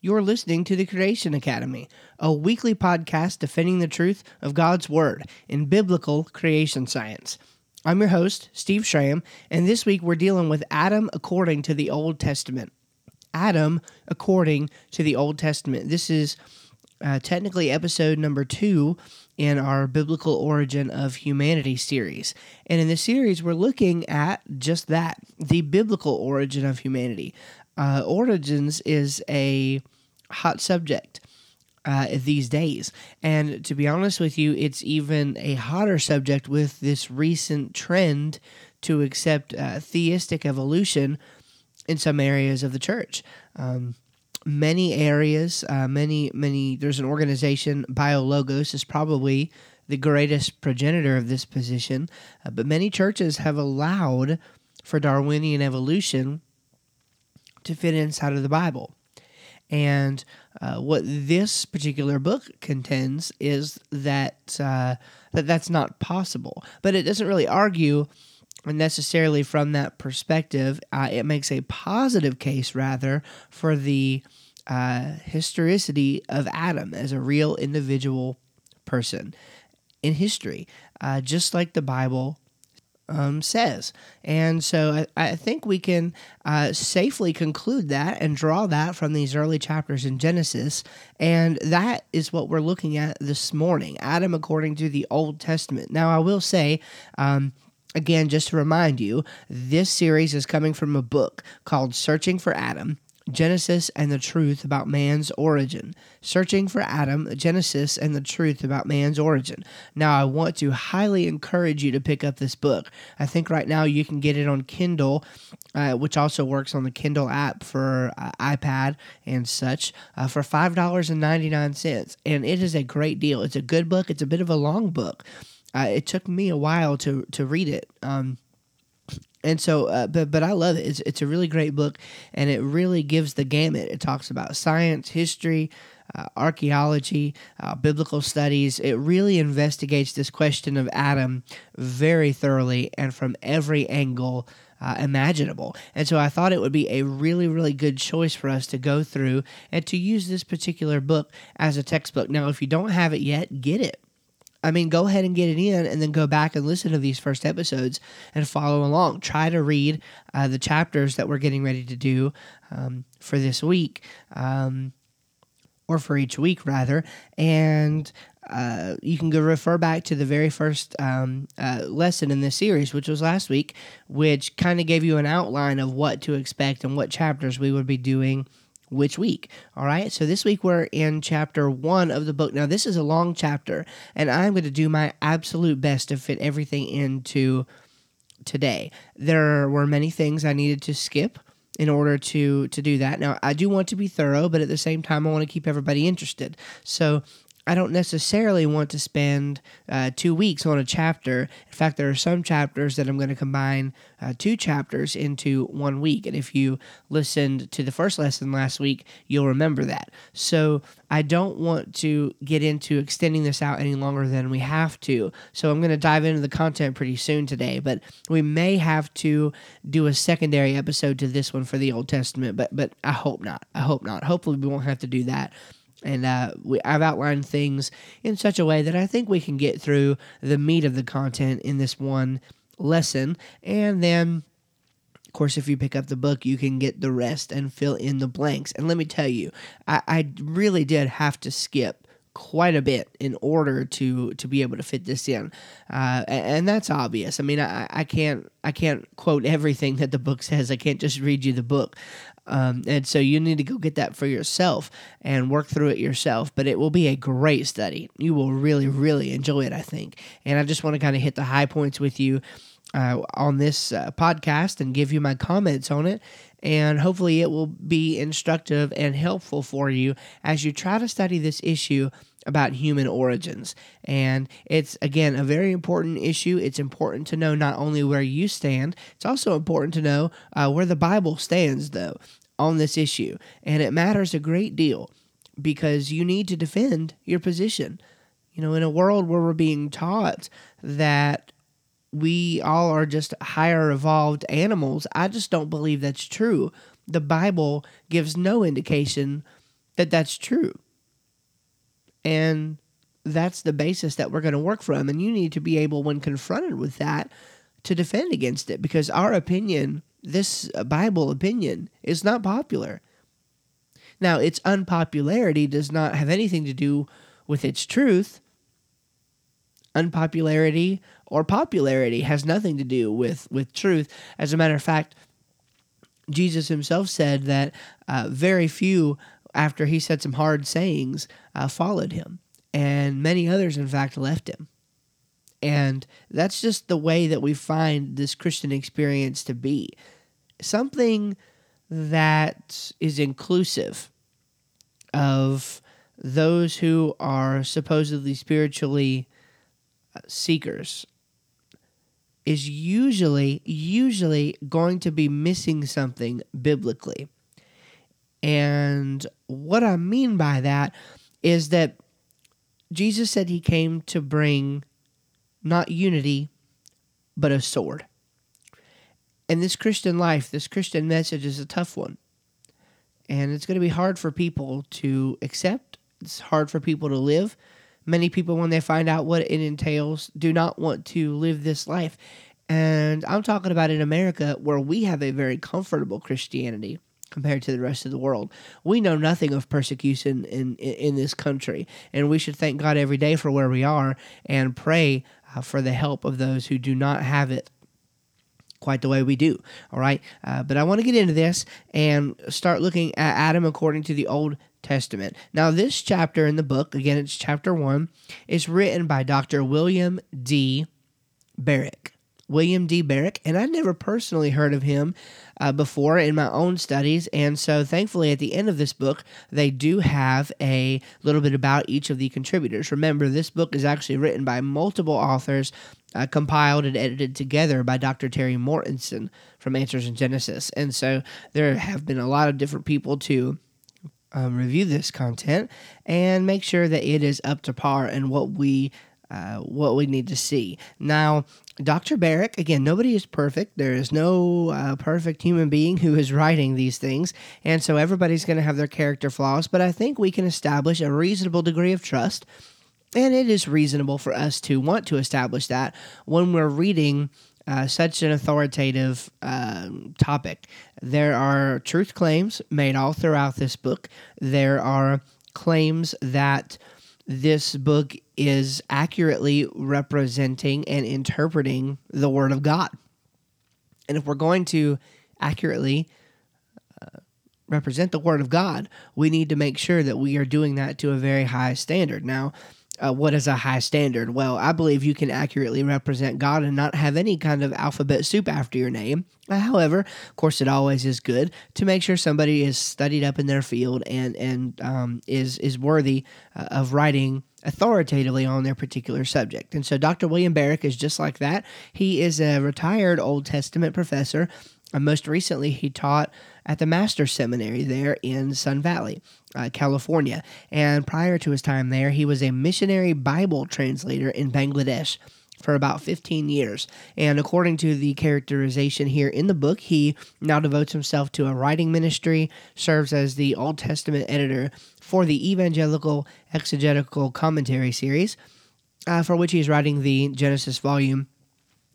You're listening to the Creation Academy, a weekly podcast defending the truth of God's Word in biblical creation science. I'm your host, Steve Schramm, and this week we're dealing with Adam according to the Old Testament. Adam according to the Old Testament. This is uh, technically episode number two in our Biblical Origin of Humanity series. And in this series, we're looking at just that the biblical origin of humanity uh, origins is a hot subject uh, these days. And to be honest with you, it's even a hotter subject with this recent trend to accept uh, theistic evolution in some areas of the church. Um, many areas, uh, many, many, there's an organization, BioLogos is probably the greatest progenitor of this position, uh, but many churches have allowed for Darwinian evolution to fit inside of the Bible. And uh, what this particular book contends is that uh, that that's not possible. But it doesn't really argue necessarily from that perspective. Uh, it makes a positive case rather for the uh, historicity of Adam as a real individual person in history, uh, just like the Bible um, says. And so I, I think we can uh, safely conclude that and draw that from these early chapters in Genesis. And that is what we're looking at this morning Adam according to the Old Testament. Now, I will say, um, again, just to remind you, this series is coming from a book called Searching for Adam Genesis and the Truth About Man's Origin. Searching for Adam, Genesis and the Truth About Man's Origin. Now, I want to highly encourage you to pick up this book. I think right now you can get it on Kindle, uh, which also works on the Kindle app for uh, iPad and such, uh, for $5.99. And it is a great deal. It's a good book, it's a bit of a long book. Uh, it took me a while to, to read it. Um, and so uh, but but I love it. It's it's a really great book, and it really gives the gamut. It talks about science, history, uh, archaeology, uh, biblical studies. It really investigates this question of Adam very thoroughly and from every angle. Uh, imaginable. And so I thought it would be a really, really good choice for us to go through and to use this particular book as a textbook. Now, if you don't have it yet, get it. I mean, go ahead and get it in and then go back and listen to these first episodes and follow along. Try to read uh, the chapters that we're getting ready to do um, for this week, um, or for each week, rather. And uh, you can go refer back to the very first um, uh, lesson in this series, which was last week, which kind of gave you an outline of what to expect and what chapters we would be doing which week. All right. So this week we're in chapter one of the book. Now, this is a long chapter, and I'm going to do my absolute best to fit everything into today. There were many things I needed to skip in order to to do that. Now, I do want to be thorough, but at the same time I want to keep everybody interested. So, I don't necessarily want to spend uh, two weeks on a chapter. In fact, there are some chapters that I'm going to combine uh, two chapters into one week. And if you listened to the first lesson last week, you'll remember that. So I don't want to get into extending this out any longer than we have to. So I'm going to dive into the content pretty soon today. But we may have to do a secondary episode to this one for the Old Testament. But but I hope not. I hope not. Hopefully we won't have to do that and uh, we, I've outlined things in such a way that I think we can get through the meat of the content in this one lesson. And then, of course, if you pick up the book, you can get the rest and fill in the blanks. And let me tell you, I, I really did have to skip quite a bit in order to to be able to fit this in, uh, and that's obvious. I mean, I, I can't I can't quote everything that the book says. I can't just read you the book, um, and so you need to go get that for yourself and work through it yourself. But it will be a great study. You will really, really enjoy it, I think. And I just want to kind of hit the high points with you uh, on this uh, podcast and give you my comments on it. And hopefully, it will be instructive and helpful for you as you try to study this issue about human origins. And it's, again, a very important issue. It's important to know not only where you stand, it's also important to know uh, where the Bible stands, though, on this issue. And it matters a great deal because you need to defend your position. You know, in a world where we're being taught that we all are just higher evolved animals, I just don't believe that's true. The Bible gives no indication that that's true. And that's the basis that we're going to work from. And you need to be able, when confronted with that, to defend against it because our opinion, this Bible opinion, is not popular. Now, its unpopularity does not have anything to do with its truth. Unpopularity or popularity has nothing to do with, with truth. As a matter of fact, Jesus himself said that uh, very few, after he said some hard sayings, uh, followed him. And many others, in fact, left him. And that's just the way that we find this Christian experience to be something that is inclusive of those who are supposedly spiritually uh, seekers is usually usually going to be missing something biblically. And what I mean by that is that Jesus said he came to bring not unity but a sword. And this Christian life, this Christian message is a tough one and it's going to be hard for people to accept. It's hard for people to live. Many people, when they find out what it entails, do not want to live this life. And I'm talking about in America, where we have a very comfortable Christianity compared to the rest of the world. We know nothing of persecution in, in, in this country, and we should thank God every day for where we are and pray uh, for the help of those who do not have it quite the way we do. All right. Uh, but I want to get into this and start looking at Adam according to the Old Testament. Now, this chapter in the book, again, it's chapter one, is written by Dr. William D. Barrick. William D. Barrick, and I'd never personally heard of him uh, before in my own studies. And so, thankfully, at the end of this book, they do have a little bit about each of the contributors. Remember, this book is actually written by multiple authors uh, compiled and edited together by Dr. Terry Mortenson from Answers in Genesis. And so there have been a lot of different people to um, review this content and make sure that it is up to par and what we uh, what we need to see. Now, Dr. Barrick, again, nobody is perfect. There is no uh, perfect human being who is writing these things. And so everybody's going to have their character flaws, but I think we can establish a reasonable degree of trust and it is reasonable for us to want to establish that when we're reading uh, such an authoritative uh, topic. There are truth claims made all throughout this book. There are claims that this book is accurately representing and interpreting the Word of God. And if we're going to accurately uh, represent the Word of God, we need to make sure that we are doing that to a very high standard. Now, uh, what is a high standard? Well, I believe you can accurately represent God and not have any kind of alphabet soup after your name. Uh, however, of course, it always is good to make sure somebody is studied up in their field and and um, is is worthy uh, of writing authoritatively on their particular subject. And so, Dr. William Barrick is just like that. He is a retired Old Testament professor. And most recently, he taught at the Master's Seminary there in Sun Valley uh, California. And prior to his time there, he was a missionary Bible translator in Bangladesh for about 15 years. And according to the characterization here in the book, he now devotes himself to a writing ministry, serves as the Old Testament editor for the Evangelical Exegetical Commentary series, uh, for which he's writing the Genesis volume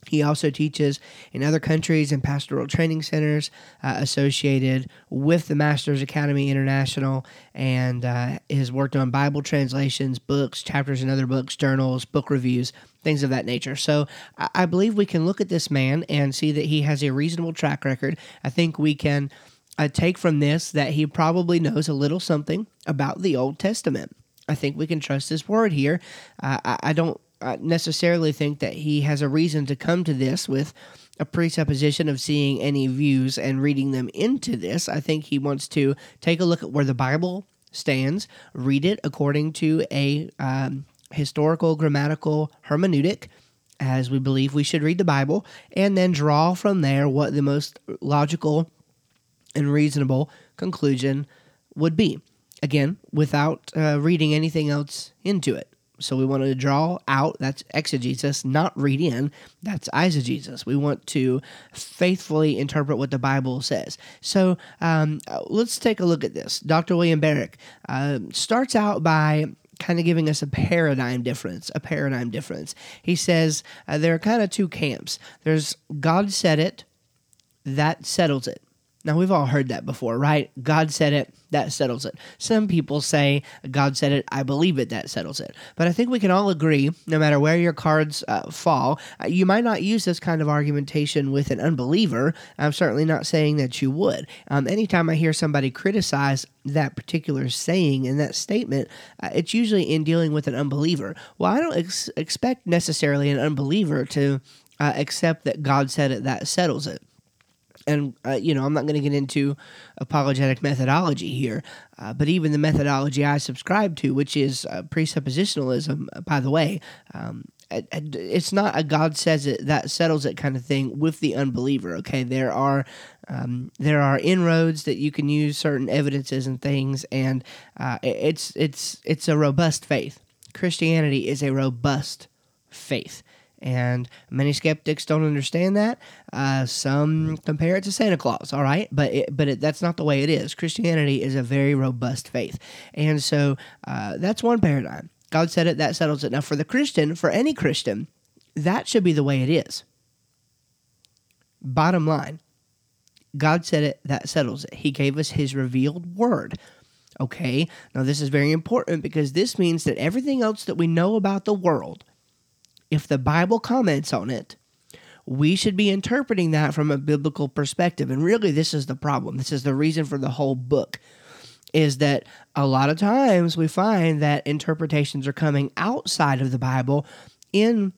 he also teaches in other countries and pastoral training centers uh, associated with the Masters Academy International and uh, has worked on Bible translations, books, chapters in other books, journals, book reviews, things of that nature. So I, believe we can look at this man and see that he has a reasonable track record. I think we can uh, take from this that he probably knows a little something about the Old Testament. I think we can trust his word here. Uh, I, I don't necessarily think that he has a reason to come to this with a presupposition of seeing any views and reading them into this. I think he wants to take a look at where the Bible stands, read it according to a um, historical grammatical hermeneutic, as we believe we should read the Bible, and then draw from there what the most logical and reasonable conclusion would be. Again, without uh, reading anything else into it. So we want to draw out, that's exegesis, not read in, that's eisegesis. We want to faithfully interpret what the Bible says. So um, let's take a look at this. Dr. William Barrick uh, starts out by kind of giving us a paradigm difference. A paradigm difference. He says uh, there are kind of two camps. There's God said it, that settles it. Now, we've all heard that before, right? God said it, that settles it. Some people say, God said it, I believe it, that settles it. But I think we can all agree, no matter where your cards uh, fall, uh, you might not use this kind of argumentation with an unbeliever. I'm certainly not saying that you would. Um, anytime I hear somebody criticize that particular saying and that statement, uh, it's usually in dealing with an unbeliever. Well, I don't ex- expect necessarily an unbeliever to uh, accept that God said it, that settles it and uh, you know i'm not going to get into apologetic methodology here uh, but even the methodology i subscribe to which is uh, presuppositionalism uh, by the way um, it's not a god says it that settles it kind of thing with the unbeliever okay? There are um, there are inroads that you can use certain evidences and things and uh, it's it's it's a robust faith. Christianity is a robust faith and many skeptics don't understand that. Uh, some compare it to Santa Claus, all right, but it, but it, that's not the way it is. Christianity is a very robust faith, and so uh, that's one paradigm. God said it, that settles it. Now, for the Christian, for any Christian, that should be the way it is. Bottom line, God said it, that settles it. He gave us His revealed word. Okay, now this is very important because this means that everything else that we know about the world if the Bible comments on it, we should be interpreting that from a biblical perspective. And really, this is the problem. This is the reason for the whole book. Is that a lot of times we find that interpretations are coming outside of the Bible in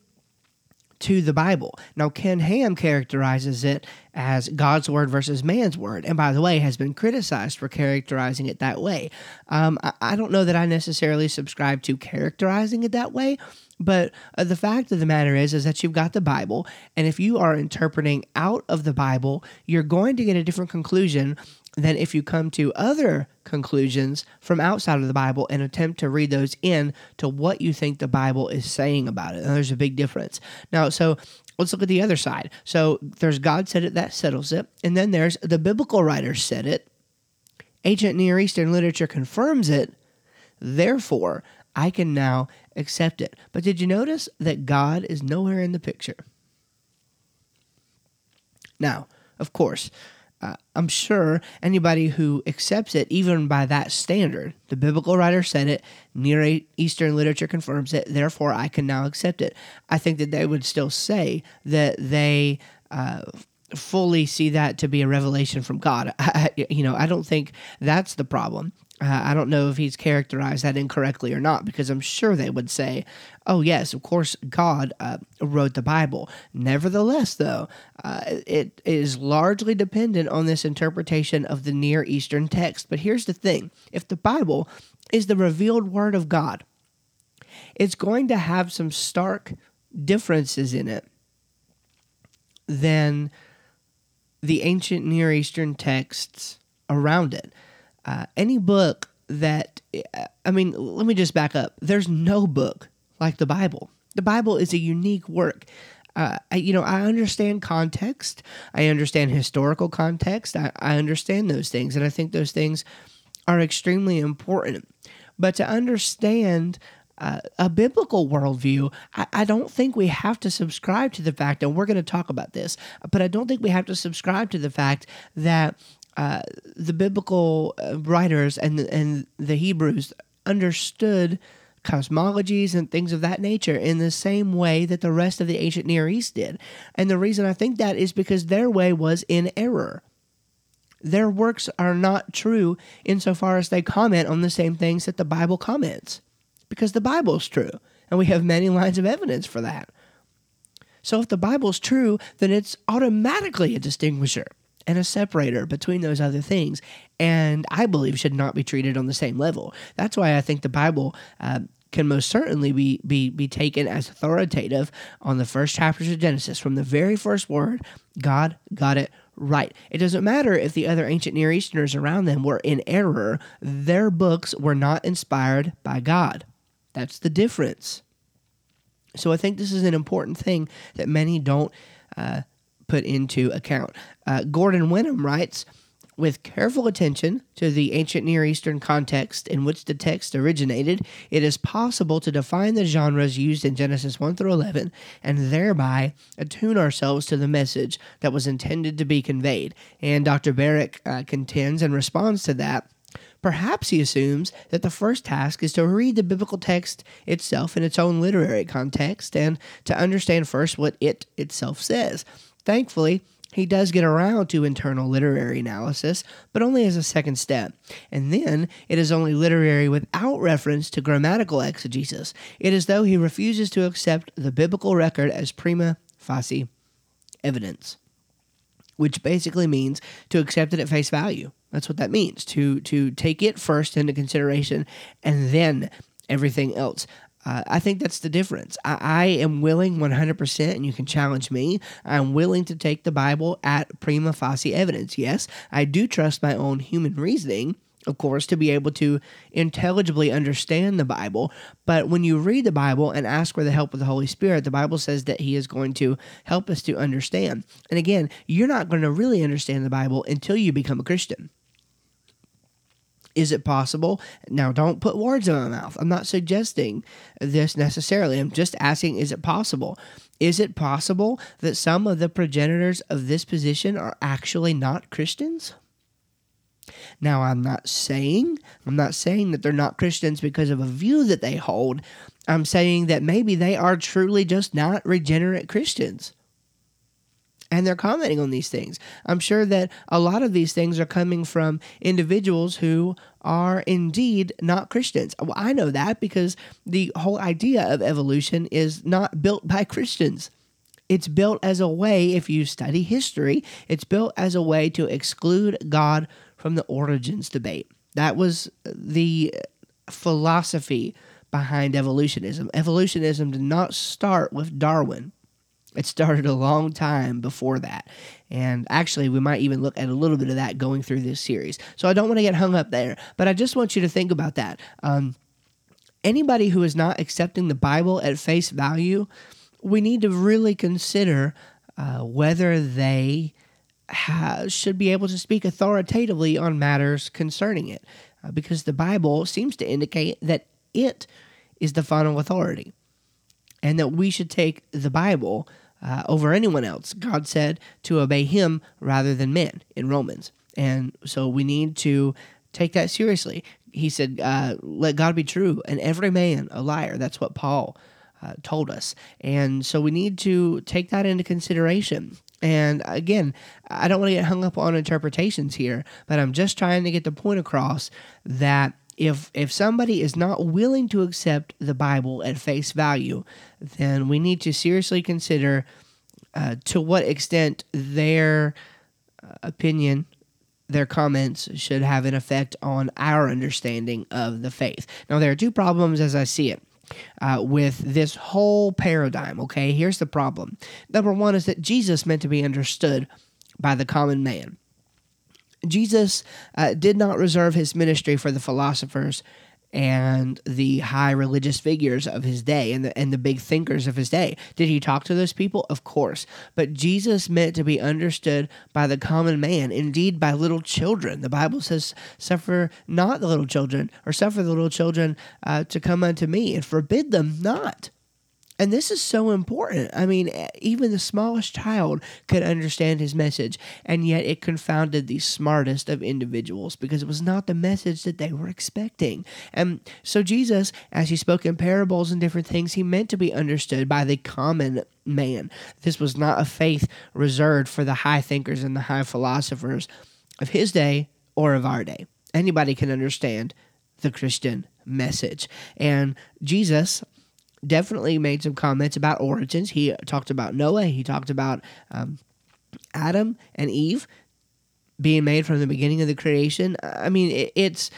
to the Bible. Now, Ken Ham characterizes it as God's word versus man's word, and by the way, has been criticized for characterizing it that way. Um, I, I, don't know that I necessarily subscribe to characterizing it that way, but uh, the fact of the matter is, is that you've got the Bible, and if you are interpreting out of the Bible, you're going to get a different conclusion than if you come to other conclusions from outside of the Bible and attempt to read those in to what you think the Bible is saying about it. And there's a big difference. Now, so let's look at the other side. So there's God said it, that settles it. And then there's the biblical writers said it. Ancient Near Eastern literature confirms it. Therefore, I can now accept it. But did you notice that God is nowhere in the picture? Now, of course, uh, I'm sure anybody who accepts it, even by that standard, the biblical writer said it, Near Eastern literature confirms it, therefore I can now accept it. I think that they would still say that they. Uh, fully see that to be a revelation from God. I, you know, I don't think that's the problem. Uh, I don't know if he's characterized that incorrectly or not, because I'm sure they would say, oh, yes, of course, God uh, wrote the Bible. Nevertheless, though, uh, it is largely dependent on this interpretation of the Near Eastern text. But here's the thing if the Bible is the revealed Word of God, it's going to have some stark differences in it than the ancient Near Eastern texts around it uh, any book that, I mean, let me just back up. There's no book like the Bible. The Bible is a unique work. Uh, I, you know, I understand context. I understand historical context. I, I understand those things. And I think those things are extremely important. But to understand uh, a biblical worldview, I, I, don't think we have to subscribe to the fact, and we're going to talk about this, but I don't think we have to subscribe to the fact that uh, the biblical uh, writers and and the Hebrews understood cosmologies and things of that nature in the same way that the rest of the ancient Near East did. And the reason I think that is because their way was in error. Their works are not true insofar as they comment on the same things that the Bible comments, because the Bible is true, and we have many lines of evidence for that. So if the Bible is true, then it's automatically a distinguisher and a separator between those other things, and I believe should not be treated on the same level. That's why I think the Bible. Uh, can most certainly be, be be taken as authoritative on the first chapters of Genesis. From the very first word, God got it right. It doesn't matter if the other ancient Near Easterners around them were in error, their books were not inspired by God. That's the difference. So I think this is an important thing that many don't uh, put into account. Uh, Gordon Wenham writes, with careful attention to the ancient Near Eastern context in which the text originated, it is possible to define the genres used in Genesis 1 through 11 and thereby attune ourselves to the message that was intended to be conveyed. And Dr. Barrick uh, contends and responds to that. Perhaps he assumes that the first task is to read the biblical text itself in its own literary context and to understand first what it itself says. Thankfully, he does get around to internal literary analysis, but only as a second step. And then it is only literary without reference to grammatical exegesis. It is though he refuses to accept the biblical record as prima facie evidence, which basically means to accept it at face value. That's what that means to to take it first into consideration and then everything else. Uh, I think that's the difference. I, I am willing 100%, and you can challenge me. I'm willing to take the Bible at prima facie evidence. Yes, I do trust my own human reasoning, of course, to be able to intelligibly understand the Bible. But when you read the Bible and ask for the help of the Holy Spirit, the Bible says that He is going to help us to understand. And again, you're not going to really understand the Bible until you become a Christian. Is it possible? Now, don't put words in my mouth. I'm not suggesting this necessarily. I'm just asking, is it possible? Is it possible that some of the progenitors of this position are actually not Christians? Now, I'm not saying, I'm not saying that they're not Christians because of a view that they hold. I'm saying that maybe they are truly just not regenerate Christians and they're commenting on these things. I'm sure that a lot of these things are coming from individuals who are indeed not Christians. Well, I know that because the whole idea of evolution is not built by Christians. It's built as a way, if you study history, it's built as a way to exclude God from the origins debate. That was the philosophy behind evolutionism. Evolutionism did not start with Darwin. It started a long time before that. And actually, we might even look at a little bit of that going through this series. So I don't want to get hung up there, but I just want you to think about that. Um, anybody who is not accepting the Bible at face value, we need to really consider uh, whether they ha- should be able to speak authoritatively on matters concerning it, uh, because the Bible seems to indicate that it is the final authority and that we should take the Bible uh, over anyone else. God said to obey him rather than men in Romans. And so we need to take that seriously. He said, uh, let God be true and every man a liar. That's what Paul uh, told us. And so we need to take that into consideration. And again, I don't want to get hung up on interpretations here, but I'm just trying to get the point across that if if somebody is not willing to accept the Bible at face value, then we need to seriously consider uh, to what extent their uh, opinion, their comments should have an effect on our understanding of the faith. Now, there are two problems as I see it. Uh, with this whole paradigm, okay? Here's the problem. Number one is that Jesus meant to be understood by the common man. Jesus uh, did not reserve his ministry for the philosophers and the high religious figures of his day and the, and the big thinkers of his day. Did he talk to those people? Of course. But Jesus meant to be understood by the common man, indeed by little children. The Bible says, Suffer not the little children, or suffer the little children uh, to come unto me, and forbid them not. And this is so important. I mean, even the smallest child could understand his message, and yet it confounded the smartest of individuals because it was not the message that they were expecting. And so, Jesus, as he spoke in parables and different things, he meant to be understood by the common man. This was not a faith reserved for the high thinkers and the high philosophers of his day or of our day. Anybody can understand the Christian message. And Jesus, definitely made some comments about origins. He talked about Noah. He talked about um, Adam and Eve being made from the beginning of the creation. I mean, it, it's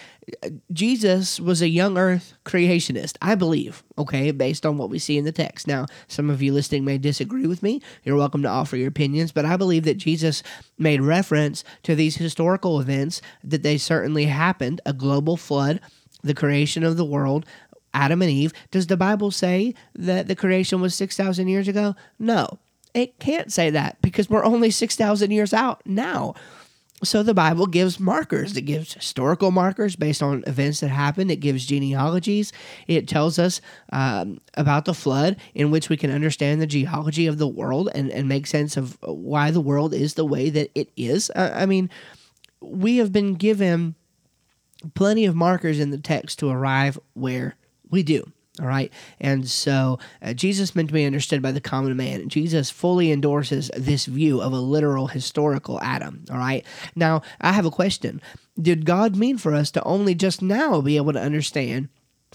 Jesus was a young earth creationist, I believe, okay, based on what we see in the text. Now, some of you listening may disagree with me. You're welcome to offer your opinions, but I believe that Jesus made reference to these historical events, that they certainly happened a global flood, the creation of the world, Adam and Eve. Does the Bible say that the creation was 6,000 years ago? No, it can't say that because we're only 6,000 years out now. So the Bible gives markers. It gives historical markers based on events that happened. It gives genealogies. It tells us um, about the flood, in which we can understand the geology of the world and, and make sense of why the world is the way that it is. I mean, we have been given plenty of markers in the text to arrive where we do. All right. And so uh, Jesus meant to be understood by the common man. Jesus fully endorses this view of a literal historical Adam. All right. Now, I have a question. Did God mean for us to only just now be able to understand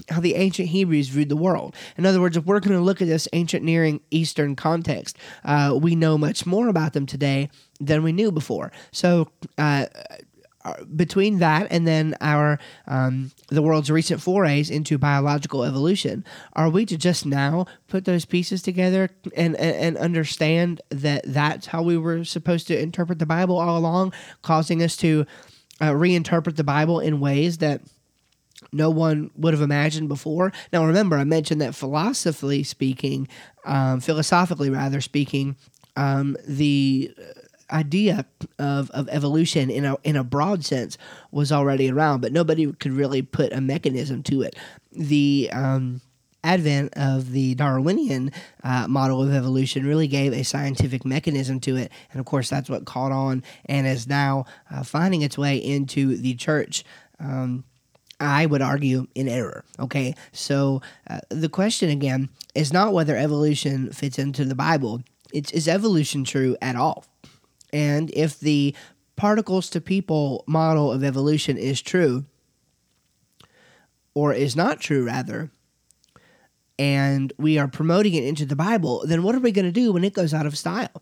how the ancient Hebrews viewed the world. In other words, if we're going to look at this ancient Near Eastern context, uh, we know much more about them today than we knew before. So, uh, between that and then our um, the world's recent forays into biological evolution, are we to just now put those pieces together and, and, and understand that that's how we were supposed to interpret the Bible all along, causing us to uh, reinterpret the Bible in ways that no one would have imagined before. Now, remember, I mentioned that philosophically speaking, um, philosophically rather speaking, um, the idea of, of evolution in a in a broad sense was already around, but nobody could really put a mechanism to it. The um, advent of the Darwinian uh, model of evolution really gave a scientific mechanism to it, and of course that's what caught on and is now uh, finding its way into the church. Um, I would argue in error. Okay, so uh, the question again is not whether evolution fits into the Bible. It's is evolution true at all? And if the particles to people model of evolution is true, or is not true, rather, and we are promoting it into the Bible, then what are we going to do when it goes out of style?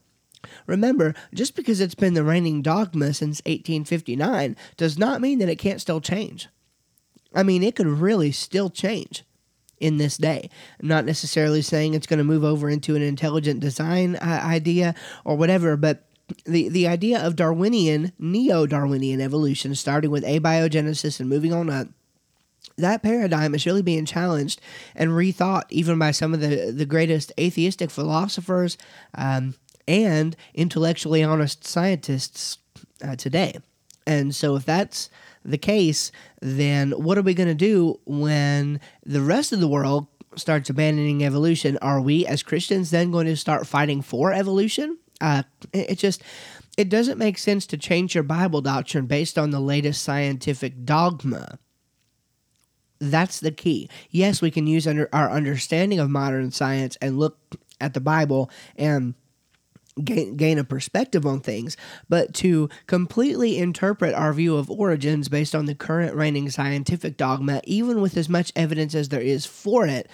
Remember, just because it's been the reigning dogma since 1859 does not mean that it can't still change. I mean, it could really still change in this day. I'm not necessarily saying it's going to move over into an intelligent design uh, idea or whatever, but the, the idea of Darwinian, neo Darwinian evolution, starting with abiogenesis and moving on up, that paradigm is really being challenged and rethought even by some of the, the greatest atheistic philosophers um, and intellectually honest scientists uh, today. And so, if that's the case, then what are we going to do when the rest of the world starts abandoning evolution? Are we, as Christians, then going to start fighting for evolution? Uh, it, just it doesn't make sense to change your Bible doctrine based on the latest scientific dogma. That's the key. Yes, we can use under our understanding of modern science and look at the Bible and gain, gain a perspective on things, but to completely interpret our view of origins based on the current reigning scientific dogma, even with as much evidence as there is for it,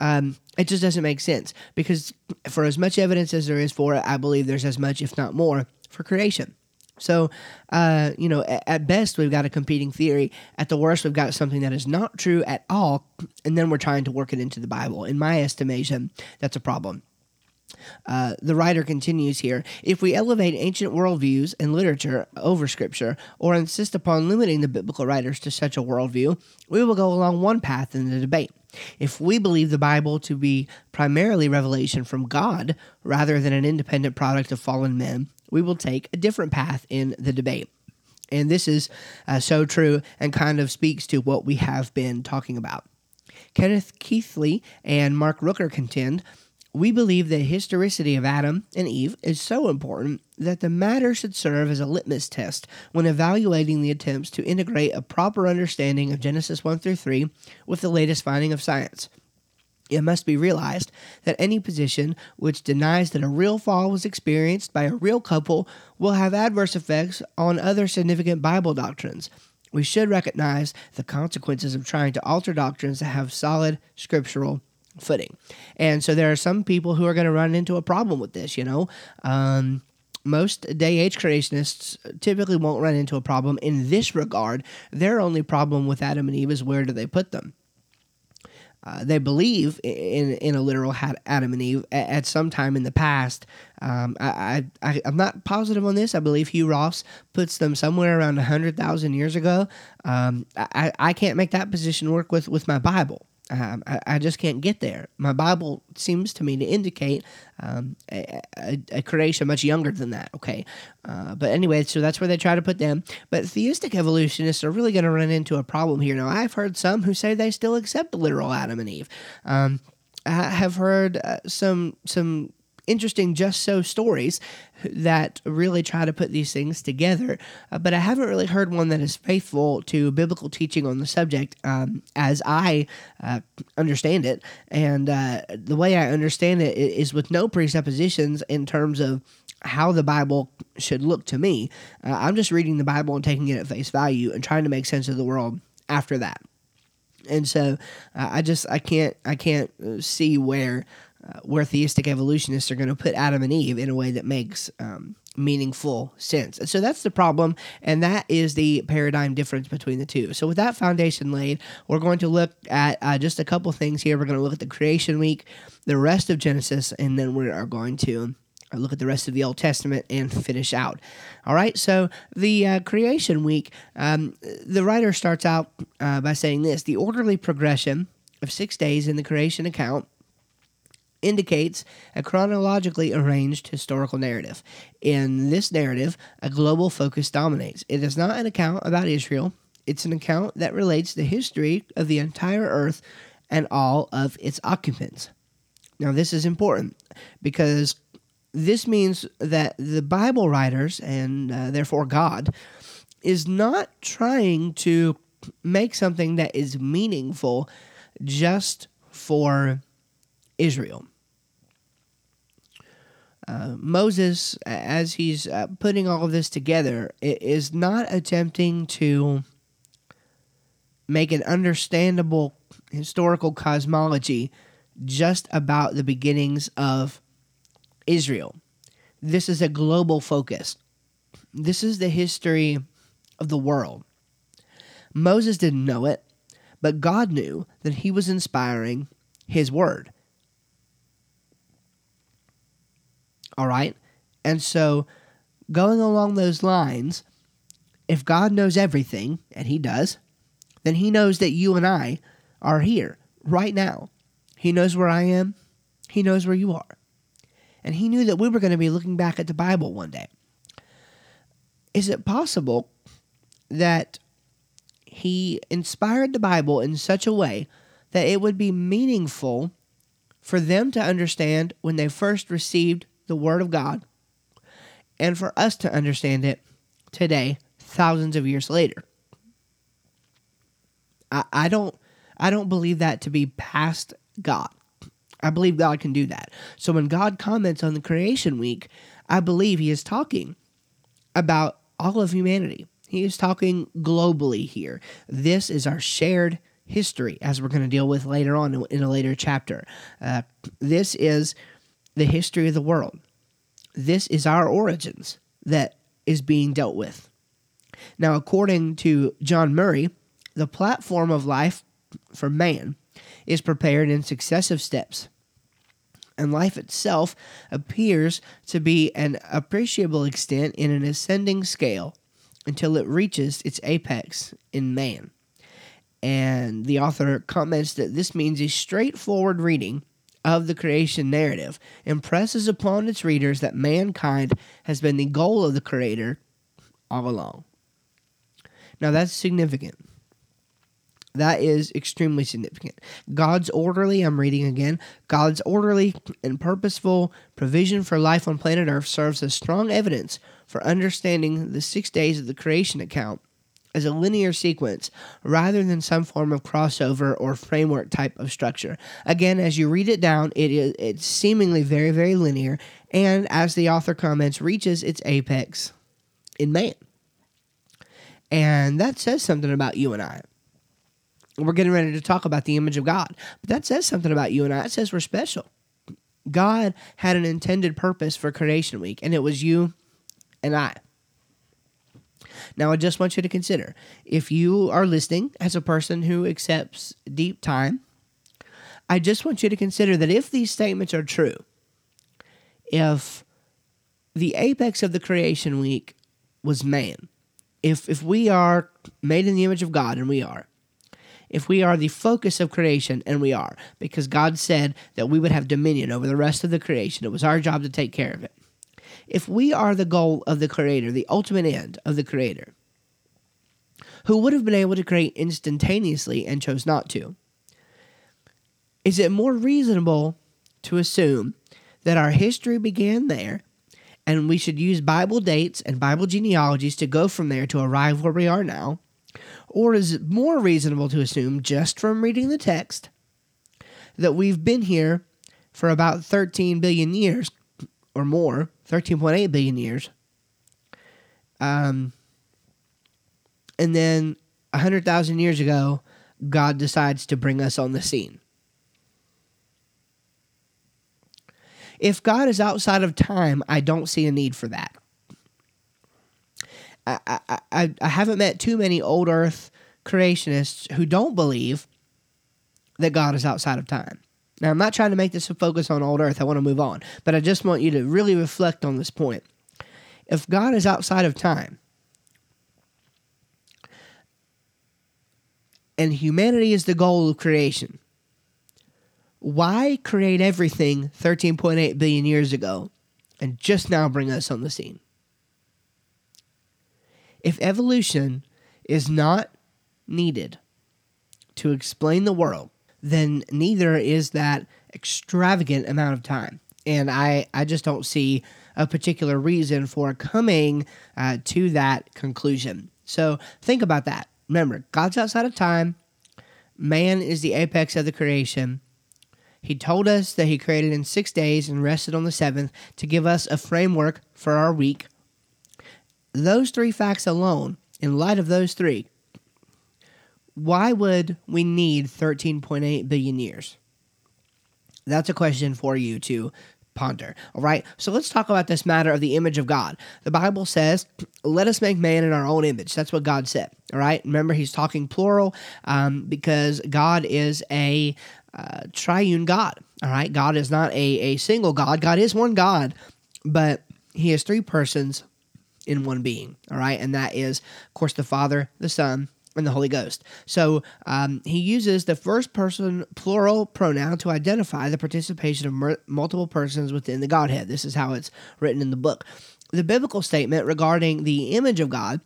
um, it just doesn't make sense because for as much evidence as there is for it, I believe there's as much, if not more, for creation. So, uh, you know, at, best, we've got a competing theory. At the worst, we've got something that is not true at all, and then we're trying to work it into the Bible. In my estimation, that's a problem. Uh, the writer continues here If we elevate ancient worldviews and literature over Scripture, or insist upon limiting the biblical writers to such a worldview, we will go along one path in the debate. If we believe the Bible to be primarily revelation from God rather than an independent product of fallen men, we will take a different path in the debate. And this is uh, so true and kind of speaks to what we have been talking about. Kenneth Keathley and Mark Rooker contend we believe the historicity of Adam and Eve is so important that the matter should serve as a litmus test when evaluating the attempts to integrate a proper understanding of Genesis 1 through 3 with the latest finding of science. It must be realized that any position which denies that a real fall was experienced by a real couple will have adverse effects on other significant Bible doctrines. We should recognize the consequences of trying to alter doctrines that have solid scriptural footing. And so there are some people who are going to run into a problem with this, you know. Um, most day age creationists typically won't run into a problem in this regard. Their only problem with Adam and Eve is where do they put them? Uh, they believe in in a literal Adam and Eve at, at some time in the past. Um, I, I I'm not positive on this. I believe Hugh Ross puts them somewhere around hundred thousand years ago. Um, I I can't make that position work with with my Bible. Um, I, I, just can't get there. My Bible seems to me to indicate um, a, a, a, creation much younger than that. Okay, uh, but anyway, so that's where they try to put them. But theistic evolutionists are really going to run into a problem here. Now, I've heard some who say they still accept the literal Adam and Eve. Um, I have heard uh, some some interesting just so stories that really try to put these things together. Uh, but I haven't really heard one that is faithful to biblical teaching on the subject um, as I uh, understand it. And uh, the way I understand it is with no presuppositions in terms of how the Bible should look to me. Uh, I'm just reading the Bible and taking it at face value and trying to make sense of the world after that and so uh, I just I can't I can't uh, see where uh, where theistic evolutionists are going to put Adam and Eve in a way that makes um, meaningful sense. And so that's the problem, and that is the paradigm difference between the two. So with that foundation laid, we're going to look at uh, just a couple things here. We're going to look at the creation week, the rest of Genesis, and then we are going to uh, look at the rest of the Old Testament and finish out. All right, so the uh, creation week, um, the writer starts out uh, by saying this the orderly progression of six days in the creation account indicates a chronologically arranged historical narrative. In this narrative, a global focus dominates. It is not an account about Israel, it's an account that relates the history of the entire earth and all of its occupants. Now, this is important because this means that the Bible writers, and uh, therefore God, is not trying to make something that is meaningful just for Israel. Uh, Moses, as he's uh, putting all of this together, is not attempting to make an understandable historical cosmology just about the beginnings of Israel. This is a global focus. This is the history of the world. Moses didn't know it, but God knew that he was inspiring his word. All right. And so, going along those lines, if God knows everything, and He does, then He knows that you and I are here right now. He knows where I am, He knows where you are. And He knew that we were going to be looking back at the Bible one day. Is it possible that He inspired the Bible in such a way that it would be meaningful for them to understand when they first received the Word of God and for us to understand it today, thousands of years later. I, I don't I don't believe that to be past God. I believe God can do that. So when God comments on the creation week, I believe he is talking about all of humanity. He is talking globally here. This is our shared history, as we're going to deal with later on in a later chapter. Uh, this is the history of the world. This is our origins that is being dealt with. Now, according to John Murray, the platform of life for man is prepared in successive steps, and life itself appears to be an appreciable extent in an ascending scale until it reaches its apex in man. And the author comments that this means a straightforward reading of the creation narrative impresses upon its readers that mankind has been the goal of the Creator all along. Now, that's significant. That is extremely significant. God's orderly, I'm reading again, God's orderly and purposeful provision for life on planet Earth serves as strong evidence for understanding the six days of the creation account as a linear sequence rather than some form of crossover or framework type of structure. Again, as you read it down, it is it's seemingly very very linear and as the author comments reaches its apex in man. And that says something about you and I. We're getting ready to talk about the image of God. But that says something about you and I. It says we're special. God had an intended purpose for creation week and it was you and I. Now, I just want you to consider if you are listening as a person who accepts deep time, I just want you to consider that if these statements are true, if the apex of the creation week was man, if if we are made in the image of God and we are, if we are the focus of creation, and we are, because God said that we would have dominion over the rest of the creation, it was our job to take care of it. If we are the goal of the Creator, the ultimate end of the Creator, who would have been able to create instantaneously and chose not to, is it more reasonable to assume that our history began there and we should use Bible dates and Bible genealogies to go from there to arrive where we are now? Or is it more reasonable to assume, just from reading the text, that we've been here for about 13 billion years or more, 13.8 billion years? Um, and then 100,000 years ago, God decides to bring us on the scene. If God is outside of time, I don't see a need for that. I, I, I, I haven't met too many old earth creationists who don't believe that God is outside of time. Now, I'm not trying to make this a focus on old earth. I want to move on. But I just want you to really reflect on this point. If God is outside of time, and humanity is the goal of creation, why create everything 13.8 billion years ago and just now bring us on the scene? If evolution is not needed to explain the world, then neither is that extravagant amount of time. And I, I just don't see a particular reason for coming uh, to that conclusion. So think about that. Remember, God's outside of time, man is the apex of the creation. He told us that He created in six days and rested on the seventh to give us a framework for our week. Those three facts alone, in light of those three, why would we need 13.8 billion years? That's a question for you to ponder. All right. So let's talk about this matter of the image of God. The Bible says, let us make man in our own image. That's what God said. All right. Remember, he's talking plural um, because God is a uh, triune God. All right. God is not a, a single God. God is one God, but he has three persons in one being. All right. And that is, of course, the Father, the Son, and the Holy Ghost. So um, he uses the first person plural pronoun to identify the participation of mer- multiple persons within the Godhead. This is how it's written in the book. The biblical statement regarding the image of God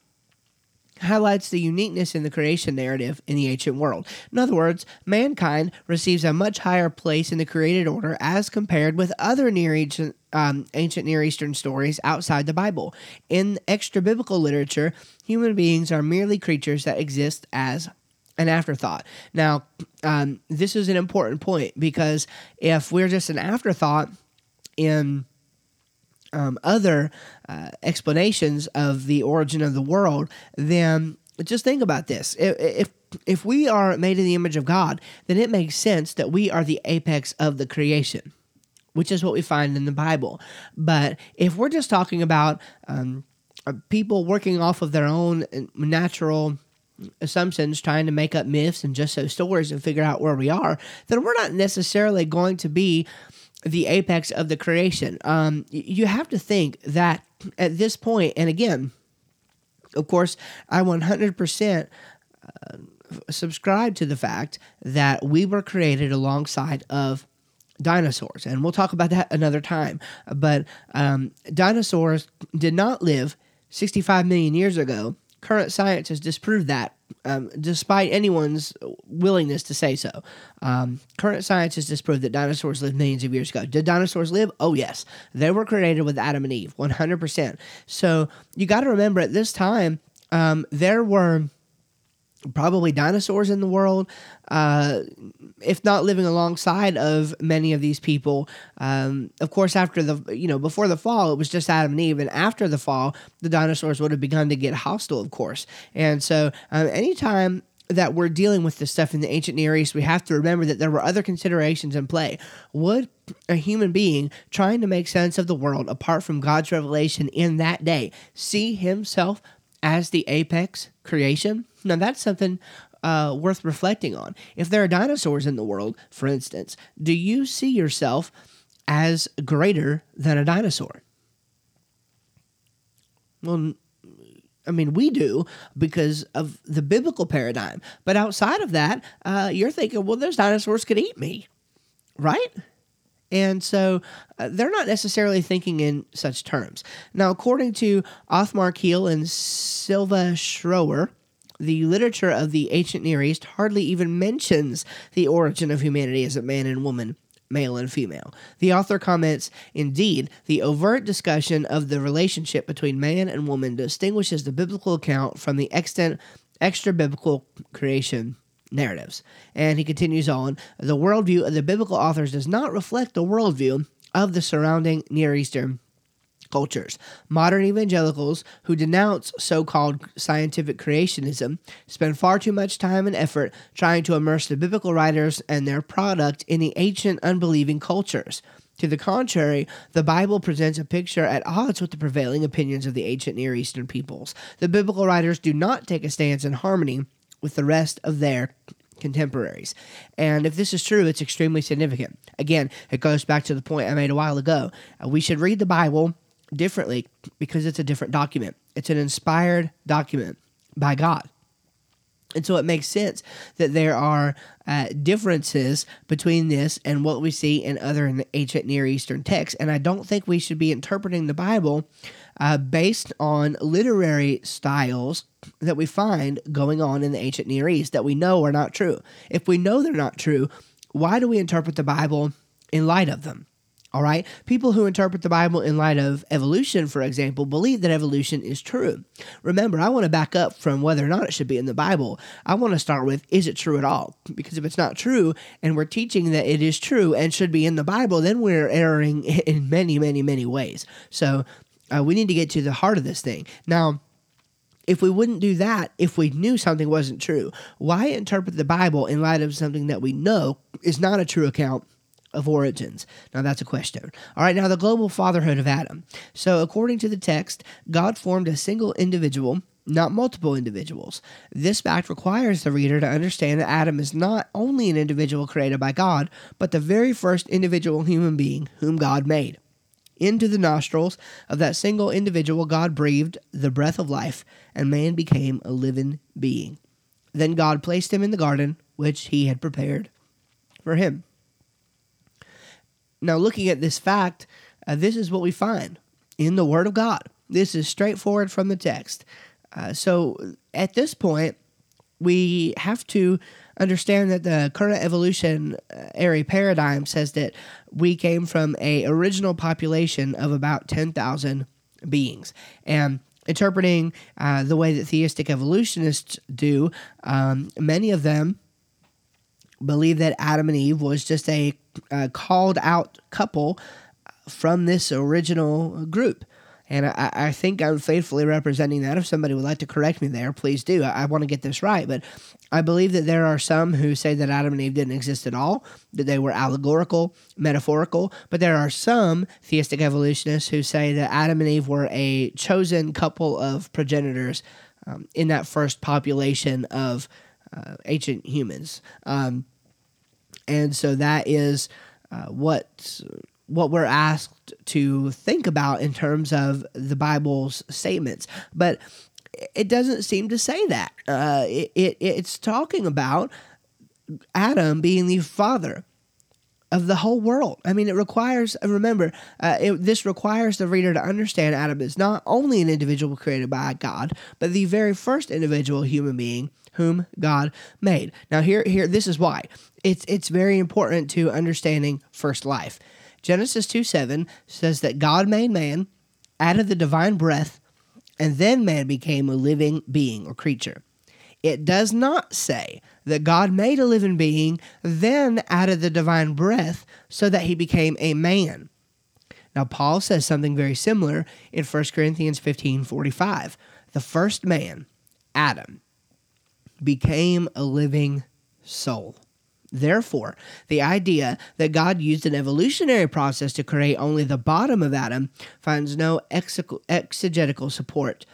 highlights the uniqueness in the creation narrative in the ancient world. In other words, mankind receives a much higher place in the created order as compared with other Near Eastern, um, ancient Near Eastern stories outside the Bible. In extra biblical literature, human beings are merely creatures that exist as an afterthought. Now, um, this is an important point because if we're just an afterthought in um, other uh, explanations of the origin of the world, then just think about this. If, if we are made in the image of God, then it makes sense that we are the apex of the creation, which is what we find in the Bible. But if we're just talking about um, people working off of their own uh, natural assumptions, trying to make up myths and just so stories and figure out where we are, then we're not necessarily going to be the apex of the creation. Um, you have to think that at this point, and again, of course, I 100% uh, subscribe to the fact that we were created alongside of dinosaurs, and we'll talk about that another time. But um, dinosaurs did not live 65 million years ago. Current science has disproved that um, despite anyone's willingness to say so. Um, current science has disproved that dinosaurs lived millions of years ago. Did dinosaurs live? Oh, yes. They were created with Adam and Eve, 100%. So you got to remember at this time, um, there were probably dinosaurs in the world, uh, if not living alongside of many of these people. Um, of course, after the you know before the fall, it was just Adam and Eve, and after the fall, the dinosaurs would have begun to get hostile, of course. And so, um, anytime that we're dealing with this stuff in the ancient Near East, we have to remember that there were other considerations in play. Would a human being trying to make sense of the world apart from God's revelation in that day see himself as the apex creation? Now, that's something uh, worth reflecting on. If there are dinosaurs in the world, for instance, do you see yourself as greater than a dinosaur? Well, I mean, we do because of the biblical paradigm. But outside of that, uh, you're thinking, well, those dinosaurs could eat me, right? And so uh, they're not necessarily thinking in such terms. Now, according to Othmar Keel and Silvia Schroer, the literature of the ancient Near East hardly even mentions the origin of humanity as a man and woman, male and female. The author comments, indeed, the overt discussion of the relationship between man and woman distinguishes the biblical account from the extant extra biblical creation narratives. And he continues on the worldview of the biblical authors does not reflect the worldview of the surrounding Near Eastern cultures. Modern evangelicals who denounce so called scientific creationism spend far too much time and effort trying to immerse the biblical writers and their product in the ancient unbelieving cultures. To the contrary, the Bible presents a picture at odds with the prevailing opinions of the ancient Near Eastern peoples. The biblical writers do not take a stance in harmony with the rest of their contemporaries. And if this is true, it's extremely significant. Again, it goes back to the point I made a while ago. Uh, we should read the Bible differently because it's a different document, it's an inspired document by God. And so it makes sense that there are uh, differences between this and what we see in other ancient Near Eastern texts. And I don't think we should be interpreting the Bible uh, based on literary styles that we find going on in the ancient Near East that we know are not true. If we know they're not true, why do we interpret the Bible in light of them? All right. People who interpret the Bible in light of evolution, for example, believe that evolution is true. Remember, I want to back up from whether or not it should be in the Bible. I want to start with is it true at all? Because if it's not true and we're teaching that it is true and should be in the Bible, then we're erring in many, many, many ways. So uh, we need to get to the heart of this thing. Now, if we wouldn't do that, if we knew something wasn't true, why interpret the Bible in light of something that we know is not a true account of origins? Now, that's a question. All right, now the global fatherhood of Adam. So, according to the text, God formed a single individual, not multiple individuals. This fact requires the reader to understand that Adam is not only an individual created by God, but the very first individual human being whom God made. Into the nostrils of that single individual, God breathed the breath of life, and man became a living being. Then God placed him in the garden, which he had prepared for him. Now, looking at this fact, uh, this is what we find in the Word of God. This is straightforward from the text. Uh, so, at this point, we have to understand that the current evolutionary paradigm says that we came from a original population of about 10,000 beings. And interpreting uh, the way that theistic evolutionists do, um, many of them believe that Adam and Eve was just a, a called out couple from this original group. And I, I, think I'm faithfully representing that. If somebody would like to correct me there, please do. I, I want to get this right. But I believe that there are some who say that Adam and Eve didn't exist at all, that they were allegorical, metaphorical. But there are some theistic evolutionists who say that Adam and Eve were a chosen couple of progenitors um, in that first population of uh, ancient humans. Um, and so that is uh, what what we're asked to think about in terms of the Bible's statements. But it doesn't seem to say that. Uh, it, it, it's talking about Adam being the father of the whole world. I mean, it requires, remember, uh, it, this requires the reader to understand Adam is not only an individual created by God, but the very first individual human being whom God made. Now, here, here, this is why it's it's very important to understanding first life. Genesis 2 7 says that God made man, out of the divine breath, and then man became a living being or creature. It does not say that God made a living being, then added the divine breath so that he became a man. Now, Paul says something very similar in 1 Corinthians 15 45. The first man, Adam, became a living soul. Therefore, the idea that God used an evolutionary process to create only the bottom of Adam finds no exegetical support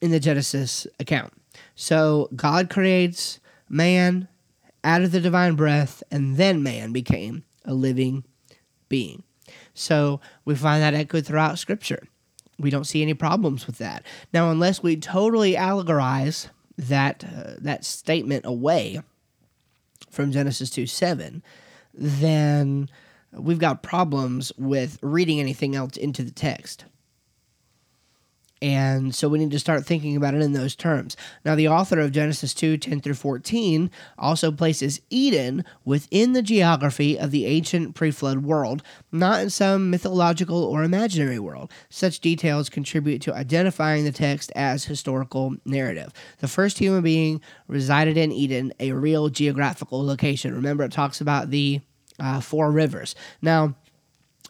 in the Genesis account. So, God creates man out of the divine breath, and then man became a living being. So, we find that echoed throughout Scripture. we don't see any problems with that. Now, unless we totally allegorize that uh, that statement away from Genesis 2 7, then we've got problems with reading anything else into the text. And so we need to start thinking about it in those terms. Now, the author of Genesis 2 10 through 14 also places Eden within the geography of the ancient pre flood world, not in some mythological or imaginary world. Such details contribute to identifying the text as historical narrative. The first human being resided in Eden, a real geographical location. Remember, it talks about the uh, four rivers. Now,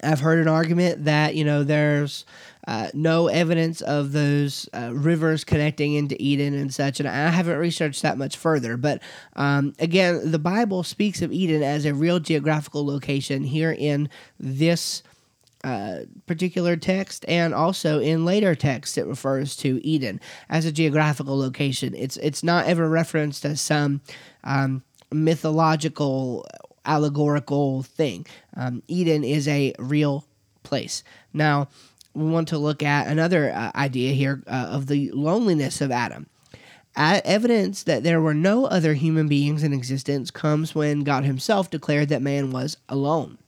I've heard an argument that, you know, there's uh, no evidence of those uh, rivers connecting into Eden and such. And I haven't researched that much further. But um, again, the Bible speaks of Eden as a real geographical location here in this. Uh, particular text and also in later texts it refers to Eden as a geographical location. It's it's not ever referenced as some um, mythological allegorical thing. Um, Eden is a real place. Now, we want to look at another uh, idea here uh, of the loneliness of Adam. Uh, evidence that there were no other human beings in existence comes when God himself declared that man was alone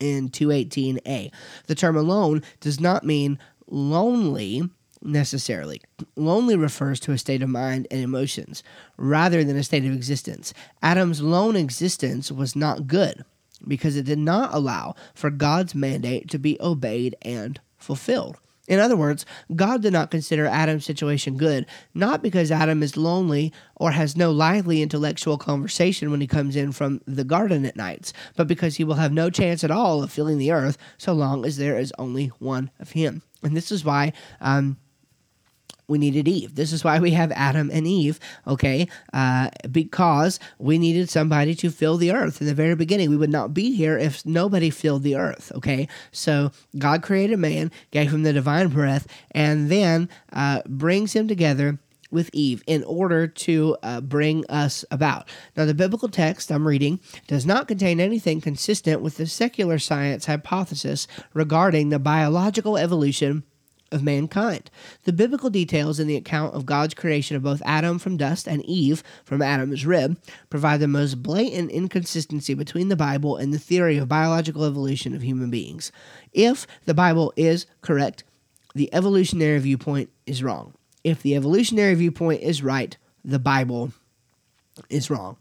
in 218a. The term alone does not mean lonely necessarily. Lonely refers to a state of mind and emotions rather than a state of existence. Adam's lone existence was not good because it did not allow for God's mandate to be obeyed and fulfilled. In other words, God did not consider Adam's situation good, not because Adam is lonely or has no lively intellectual conversation when he comes in from the garden at nights, but because he will have no chance at all of filling the earth so long as there is only one of him. And this is why um, we needed Eve. This is why we have Adam and Eve, okay? Uh, because we needed somebody to fill the earth in the very beginning. We would not be here if nobody filled the earth, okay? So God created man, gave him the divine breath, and then uh, brings him together with Eve in order to uh, bring us about. Now, the biblical text I'm reading does not contain anything consistent with the secular science hypothesis regarding the biological evolution of mankind. The biblical details in the account of God's creation of both Adam from dust and Eve from Adam's rib provide the most blatant inconsistency between the Bible and the theory of biological evolution of human beings. If the Bible is correct, the evolutionary viewpoint is wrong. If the evolutionary viewpoint is right, the Bible is wrong.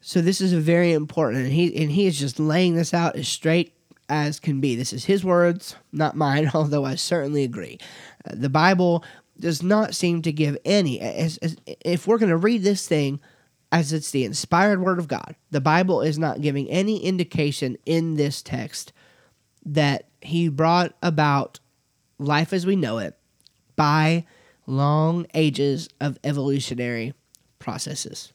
So this is a very important, and he and he is just laying this out as straight as can be. This is his words, not mine, although I certainly agree. Uh, the Bible does not seem to give any, as, as, if we're going to read this thing as it's the inspired word of God, the Bible is not giving any indication in this text that he brought about life as we know it by long ages of evolutionary processes.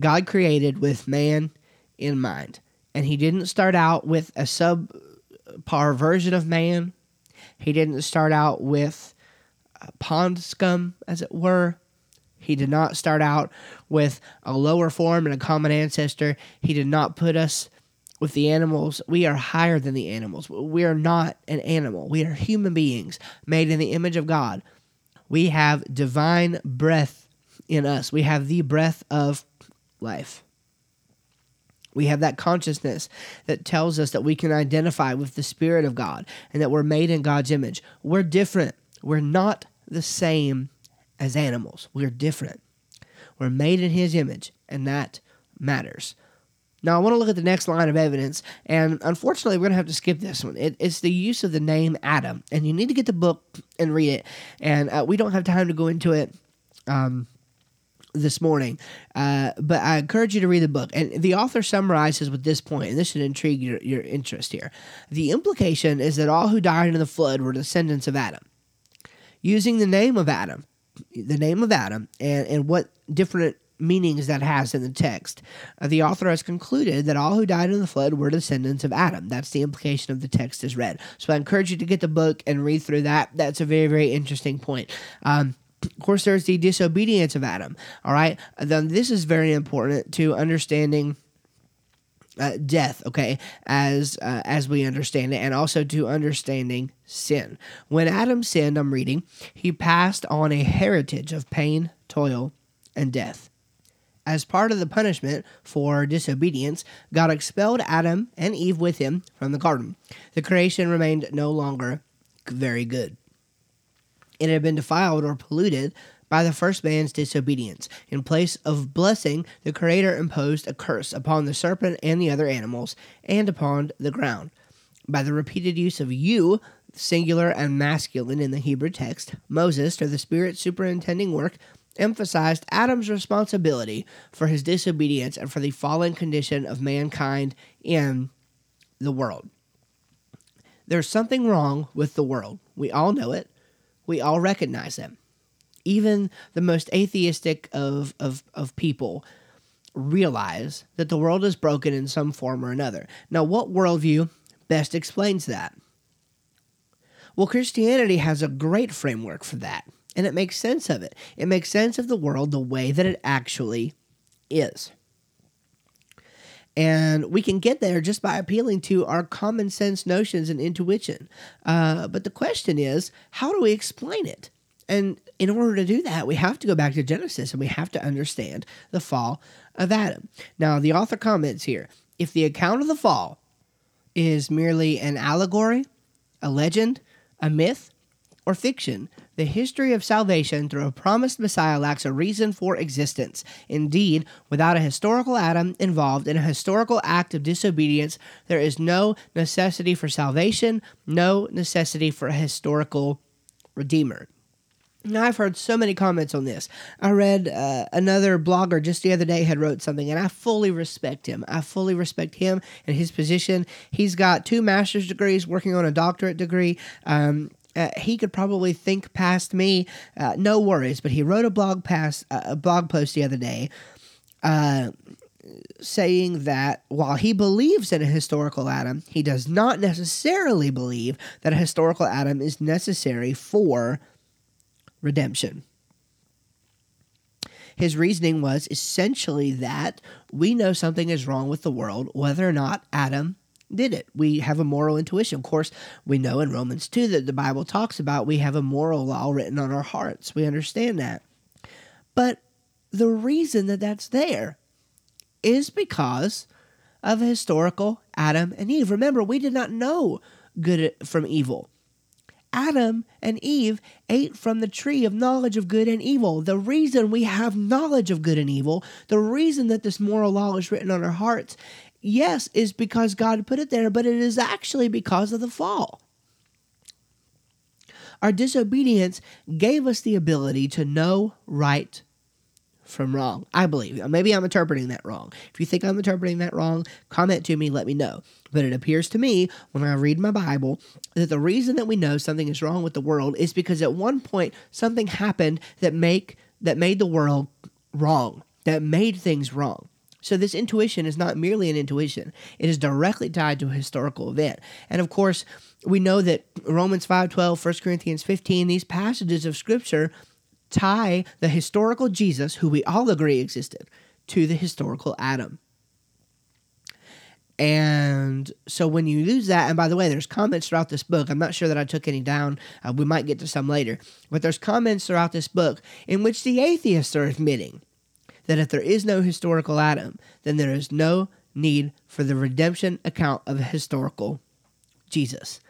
God created with man in mind and he didn't start out with a subpar version of man. He didn't start out with pond scum, as it were. He did not start out with a lower form and a common ancestor. He did not put us with the animals. We are higher than the animals. We are not an animal. We are human beings made in the image of God. We have divine breath in us. We have the breath of life. We have that consciousness that tells us that we can identify with the Spirit of God and that we're made in God's image. We're different. We're not the same as animals. We're different. We're made in His image, and that matters. Now, I want to look at the next line of evidence, and unfortunately, we're going to have to skip this one. It, it's the use of the name Adam, and you need to get the book and read it. And uh, we don't have time to go into it. Um, this morning, uh, but I encourage you to read the book. And the author summarizes with this point, and this should intrigue your, your interest here. The implication is that all who died in the flood were descendants of Adam. Using the name of Adam, the name of Adam, and, and what different meanings that has in the text, uh, the author has concluded that all who died in the flood were descendants of Adam. That's the implication of the text as read. So I encourage you to get the book and read through that. That's a very, very interesting point. Um, of course, there's the disobedience of Adam. All right. Then this is very important to understanding uh, death, okay, as uh, as we understand it, and also to understanding sin. When Adam sinned, I'm reading, he passed on a heritage of pain, toil, and death. As part of the punishment for disobedience, God expelled Adam and Eve with him from the garden. The creation remained no longer very good. It had been defiled or polluted by the first man's disobedience. In place of blessing, the Creator imposed a curse upon the serpent and the other animals, and upon the ground. By the repeated use of you, singular and masculine in the Hebrew text, Moses, or the Spirit superintending work, emphasized Adam's responsibility for his disobedience and for the fallen condition of mankind in the world. There's something wrong with the world. We all know it. We all recognize it even the most atheistic of, of, of people realize that the world is broken in some form or another. Now, what worldview best explains that? Well, Christianity has a great framework for that, and it makes sense of it. It makes sense of the world the way that it actually is. And we can get there just by appealing to our common sense notions and intuition. Uh, but the question is, how do we explain it? And in order to do that, we have to go back to Genesis and we have to understand the fall of Adam. Now, the author comments here if the account of the fall is merely an allegory, a legend, a myth, or fiction, the history of salvation through a promised Messiah lacks a reason for existence. Indeed, without a historical Adam involved in a historical act of disobedience, there is no necessity for salvation, no necessity for a historical Redeemer. Now, I've heard so many comments on this. I read uh, another blogger just the other day had wrote something, and I fully respect him. I fully respect him and his position. He's got two master's degrees, working on a doctorate degree. Um, uh, he could probably think past me. Uh, no worries, but he wrote a blog pass, uh, a blog post the other day, uh, saying that while he believes in a historical Adam, he does not necessarily believe that a historical Adam is necessary for redemption. His reasoning was essentially that we know something is wrong with the world, whether or not Adam did it. We have a moral intuition. Of course, we know in Romans 2 that the Bible talks about we have a moral law written on our hearts. We understand that. But the reason that that's there is because of historical Adam and Eve. Remember, we did not know good from evil. Adam and Eve ate from the tree of knowledge of good and evil. The reason we have knowledge of good and evil, the reason that this moral law is written on our hearts, yes, is because God put it there, but it is actually because of the fall. Our disobedience gave us the ability to know right from wrong. I believe. Maybe I'm interpreting that wrong. If you think I'm interpreting that wrong, comment to me, let me know. But it appears to me when I read my Bible that the reason that we know something is wrong with the world is because at one point something happened that make that made the world wrong, that made things wrong. So this intuition is not merely an intuition. It is directly tied to a historical event. And of course, we know that Romans 5:12, 1 Corinthians 15, these passages of scripture tie the historical Jesus, who we all agree existed, to the historical Adam. And so when you lose that, and by the way, there's comments throughout this book. I'm not sure that I took any down. Uh, we might get to some later. But there's comments throughout this book in which the atheists are admitting that if there is no historical Adam, then there is no need for the redemption account of a historical Jesus.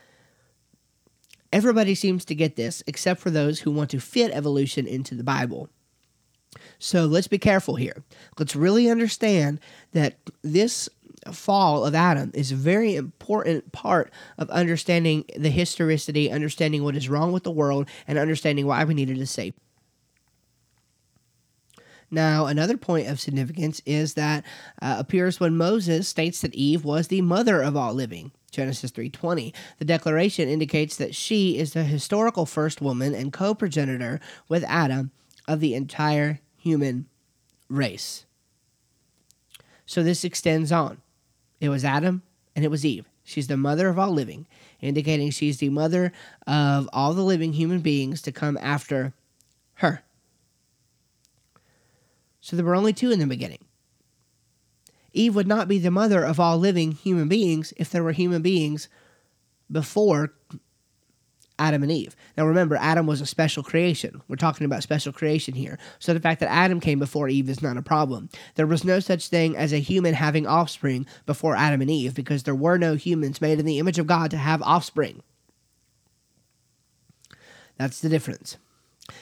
Everybody seems to get this, except for those who want to fit evolution into the Bible. So let's be careful here. Let's really understand that this fall of Adam is a very important part of understanding the historicity, understanding what is wrong with the world, and understanding why we needed a Savior. Now, another point of significance is that uh, appears when Moses states that Eve was the mother of all living. Genesis 3:20. The declaration indicates that she is the historical first woman and co-progenitor with Adam of the entire human race. So this extends on. It was Adam and it was Eve. She's the mother of all living, indicating she's the mother of all the living human beings to come after her. So there were only two in the beginning Eve would not be the mother of all living human beings if there were human beings before Adam and Eve. Now remember, Adam was a special creation. We're talking about special creation here. So the fact that Adam came before Eve is not a problem. There was no such thing as a human having offspring before Adam and Eve because there were no humans made in the image of God to have offspring. That's the difference.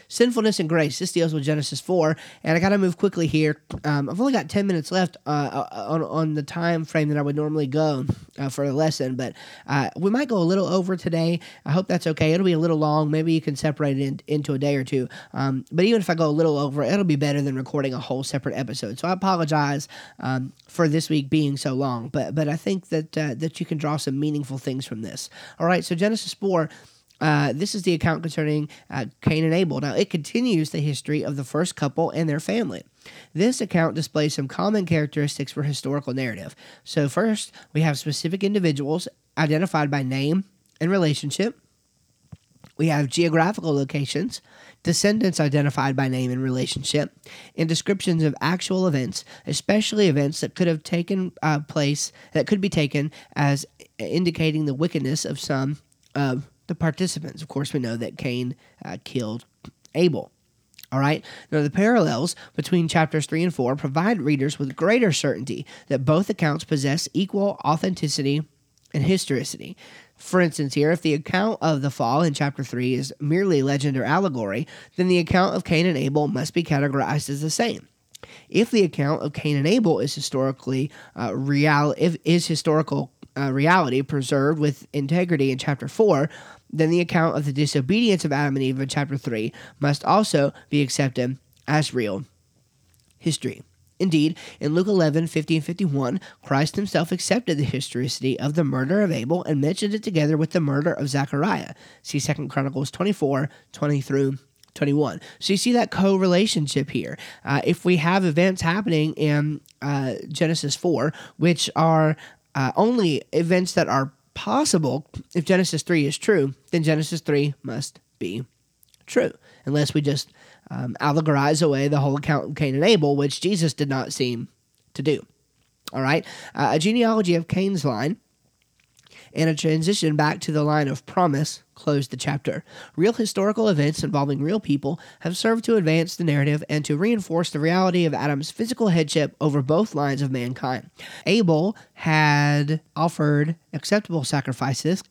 Sinfulness and grace. This deals with Genesis 4, and I got to move quickly here. Um, I've only got 10 minutes left uh, uh, on, on the time frame that I would normally go uh, for a lesson, but uh, we might go a little over today. I hope that's okay. It'll be a little long. Maybe you can separate it in, into a day or two. Um, but even if I go a little over, it'll be better than recording a whole separate episode. So I apologize um, for this week being so long, but but I think that uh, that you can draw some meaningful things from this. All right, so Genesis 4 uh, this is the account concerning uh, Cain and Abel. Now, it continues the history of the first couple and their family. This account displays some common characteristics for historical narrative. So, first, we have specific individuals identified by name and relationship. We have geographical locations, descendants identified by name and relationship, and descriptions of actual events, especially events that could have taken uh, place, that could be taken as indicating the wickedness of some of the participants. Of course, we know that Cain uh, killed Abel. All right. Now, the parallels between chapters 3 and 4 provide readers with greater certainty that both accounts possess equal authenticity and historicity. For instance, here, if the account of the fall in chapter 3 is merely legend or allegory, then the account of Cain and Abel must be categorized as the same. If the account of Cain and Abel is historically uh, real, if is historical uh, reality preserved with integrity in chapter 4, then the account of the disobedience of Adam and Eve in chapter 3 must also be accepted as real history. Indeed, in Luke 11, 50 and 51, Christ himself accepted the historicity of the murder of Abel and mentioned it together with the murder of Zechariah. See 2 Chronicles 24, 20 through 21. So you see that co-relationship here. Uh, if we have events happening in uh, Genesis 4, which are uh, only events that are possible if Genesis 3 is true, then Genesis 3 must be true, unless we just um, allegorize away the whole account of Cain and Abel, which Jesus did not seem to do. All right, uh, a genealogy of Cain's line and a transition back to the line of promise closed the chapter. Real historical events involving real people have served to advance the narrative and to reinforce the reality of Adam's physical headship over both lines of mankind. Abel had offered acceptable sacrifices.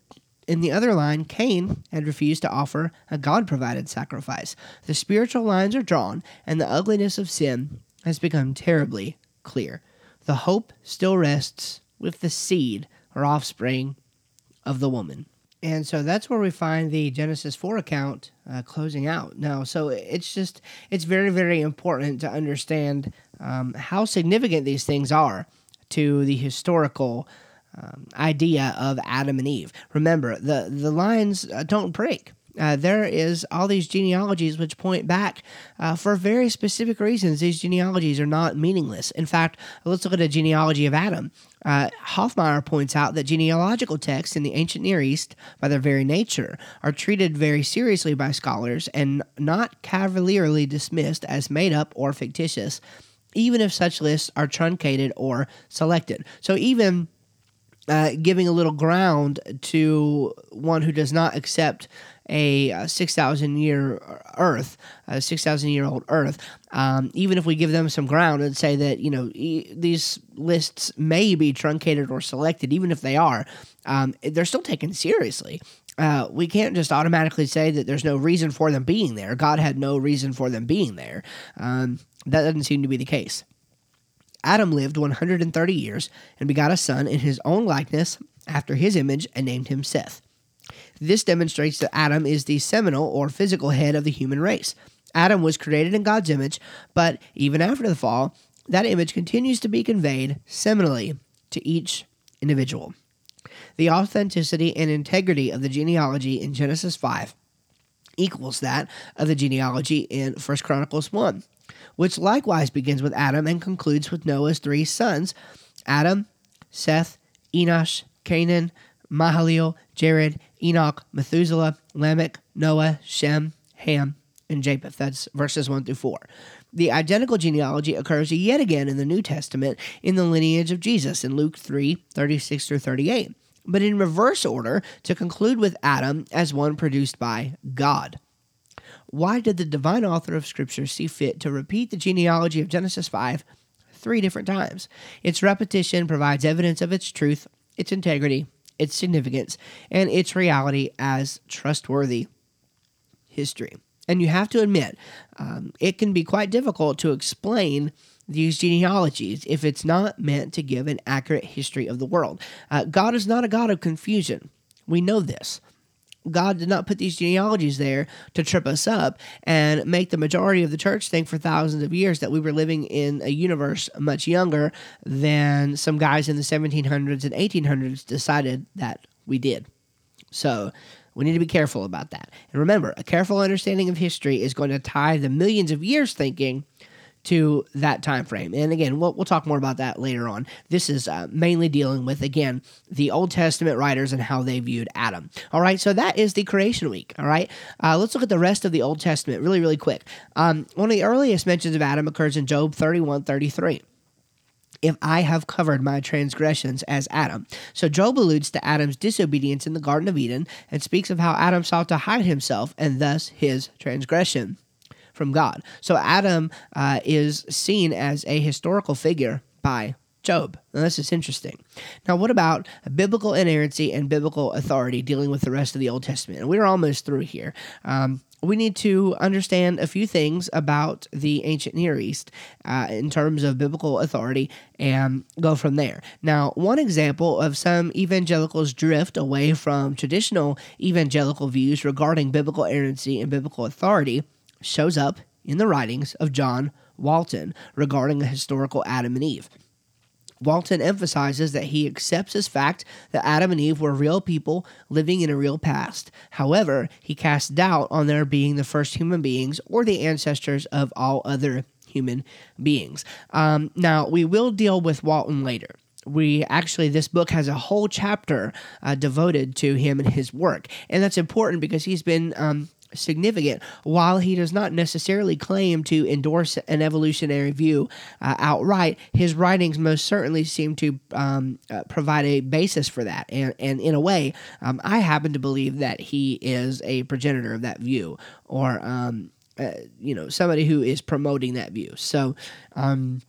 In the other line, Cain had refused to offer a God provided sacrifice. The spiritual lines are drawn, and the ugliness of sin has become terribly clear. The hope still rests with the seed or offspring of the woman. And so that's where we find the Genesis 4 account uh, closing out. Now, so it's just, it's very, very important to understand um, how significant these things are to the historical um, idea of Adam and Eve. Remember, the, the lines uh, don't break. Uh, there is all these genealogies which point back uh, for very specific reasons. These genealogies are not meaningless. In fact, let's look at a genealogy of Adam. Uh, Hoffmeier points out that genealogical texts in the ancient Near East, by their very nature, are treated very seriously by scholars and not cavalierly dismissed as made up or fictitious, even if such lists are truncated or selected. So even uh, giving a little ground to one who does not accept a, a 6,000 year Earth, a 6,000 year old Earth, um, even if we give them some ground and say that, you know, e- these lists may be truncated or selected, even if they are, um, they're still taken seriously. Uh, we can't just automatically say that there's no reason for them being there. God had no reason for them being there. Um, that doesn't seem to be the case. Adam lived 130 years and begot a son in his own likeness after his image and named him Seth. This demonstrates that Adam is the seminal or physical head of the human race. Adam was created in God's image, but even after the fall, that image continues to be conveyed seminally to each individual. The authenticity and integrity of the genealogy in Genesis 5 equals that of the genealogy in 1 Chronicles 1, which likewise begins with Adam and concludes with Noah's three sons Adam, Seth, Enosh, Kenan, Mahalalel, Jared, Enoch, Methuselah, Lamech, Noah, Shem, Ham, and Japheth. That's verses 1 through 4. The identical genealogy occurs yet again in the New Testament in the lineage of Jesus in Luke 3 36 through 38, but in reverse order to conclude with Adam as one produced by God. Why did the divine author of Scripture see fit to repeat the genealogy of Genesis 5 three different times? Its repetition provides evidence of its truth, its integrity, its significance, and its reality as trustworthy history. And you have to admit, um, it can be quite difficult to explain these genealogies if it's not meant to give an accurate history of the world. Uh, God is not a God of confusion. We know this. God did not put these genealogies there to trip us up and make the majority of the church think for thousands of years that we were living in a universe much younger than some guys in the 1700s and 1800s decided that we did. So, we need to be careful about that. And remember, a careful understanding of history is going to tie the millions of years thinking to that time frame. And again, we'll, we'll talk more about that later on. This is uh, mainly dealing with, again, the Old Testament writers and how they viewed Adam. All right, so that is the creation week. All right, uh, let's look at the rest of the Old Testament really, really quick. Um, one of the earliest mentions of Adam occurs in Job 31 33 if I have covered my transgressions as Adam. So Job alludes to Adam's disobedience in the Garden of Eden and speaks of how Adam sought to hide himself and thus his transgression from God. So Adam uh, is seen as a historical figure by Job. Now, this is interesting. Now, what about biblical inerrancy and biblical authority dealing with the rest of the Old Testament? And we're almost through here. Um, we need to understand a few things about the ancient Near East uh, in terms of biblical authority and go from there. Now, one example of some evangelicals' drift away from traditional evangelical views regarding biblical inerrancy and biblical authority shows up in the writings of John Walton regarding the historical Adam and Eve. Walton emphasizes that he accepts as fact that Adam and Eve were real people living in a real past. However, he casts doubt on their being the first human beings or the ancestors of all other human beings. Um, now, we will deal with Walton later we actually this book has a whole chapter uh, devoted to him and his work and that's important because he's been um, significant. While he does not necessarily claim to endorse an evolutionary view uh, outright, his writings most certainly seem to um, uh, provide a basis for that. And, and in a way, um, I happen to believe that he is a progenitor of that view or, um, uh, you know, somebody who is promoting that view. So, um,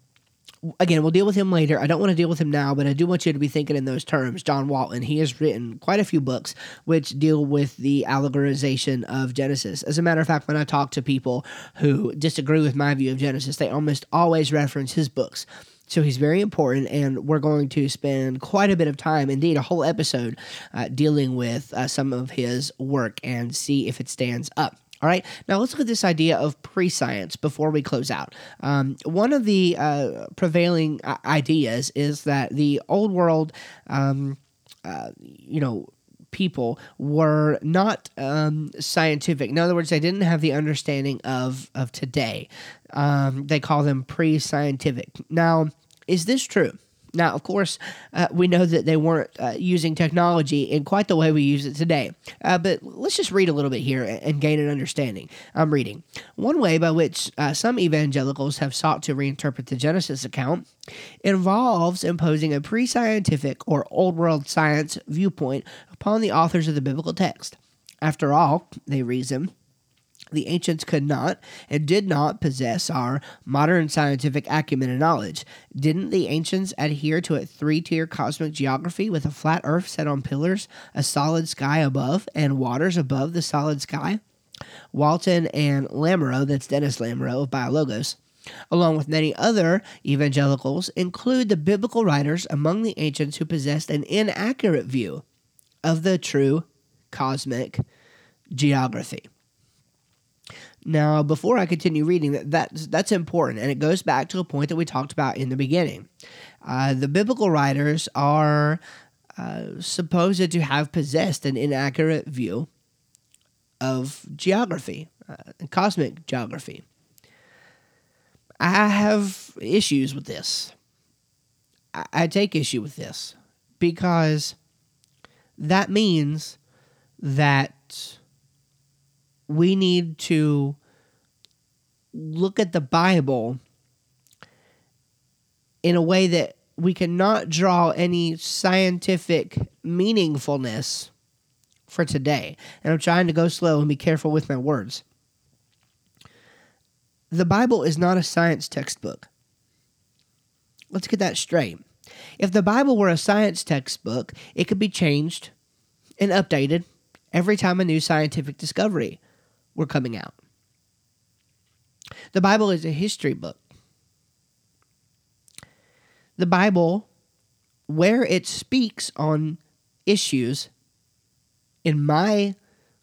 again, we'll deal with him later. I don't want to deal with him now, but I do want you to be thinking in those terms. John Walton, he has written quite a few books which deal with the allegorization of Genesis. As a matter of fact, when I talk to people who disagree with my view of Genesis, they almost always reference his books. So he's very important, and we're going to spend quite a bit of time, indeed, a whole episode, uh, dealing with uh, some of his work and see if it stands up. All right, now let's look at this idea of pre science before we close out. Um, one of the uh, prevailing uh, ideas is that the old world, um, uh, you know, people were not um, scientific. In other words, they didn't have the understanding of, of today. Um, they call them pre scientific. Now, is this true? Now, of course, uh, we know that they weren't uh, using technology in quite the way we use it today. Uh, but let's just read a little bit here and gain an understanding. I'm reading. One way by which uh, some evangelicals have sought to reinterpret the Genesis account involves imposing a pre scientific or old world science viewpoint upon the authors of the biblical text. After all, they reason, the ancients could not and did not possess our modern scientific acumen and knowledge. Didn't the ancients adhere to a three tier cosmic geography with a flat earth set on pillars, a solid sky above, and waters above the solid sky? Walton and Lamoureux, that's Dennis Lamoureux of Biologos, along with many other evangelicals, include the biblical writers among the ancients who possessed an inaccurate view of the true cosmic geography. Now, before I continue reading, that that's, that's important, and it goes back to a point that we talked about in the beginning. Uh, the biblical writers are uh, supposed to have possessed an inaccurate view of geography, uh, cosmic geography. I have issues with this. I, I take issue with this because that means that we need to look at the Bible in a way that we cannot draw any scientific meaningfulness for today. And I'm trying to go slow and be careful with my words. The Bible is not a science textbook. Let's get that straight. If the Bible were a science textbook, it could be changed and updated every time a new scientific discovery were coming out. The Bible is a history book. The Bible, where it speaks on issues, in my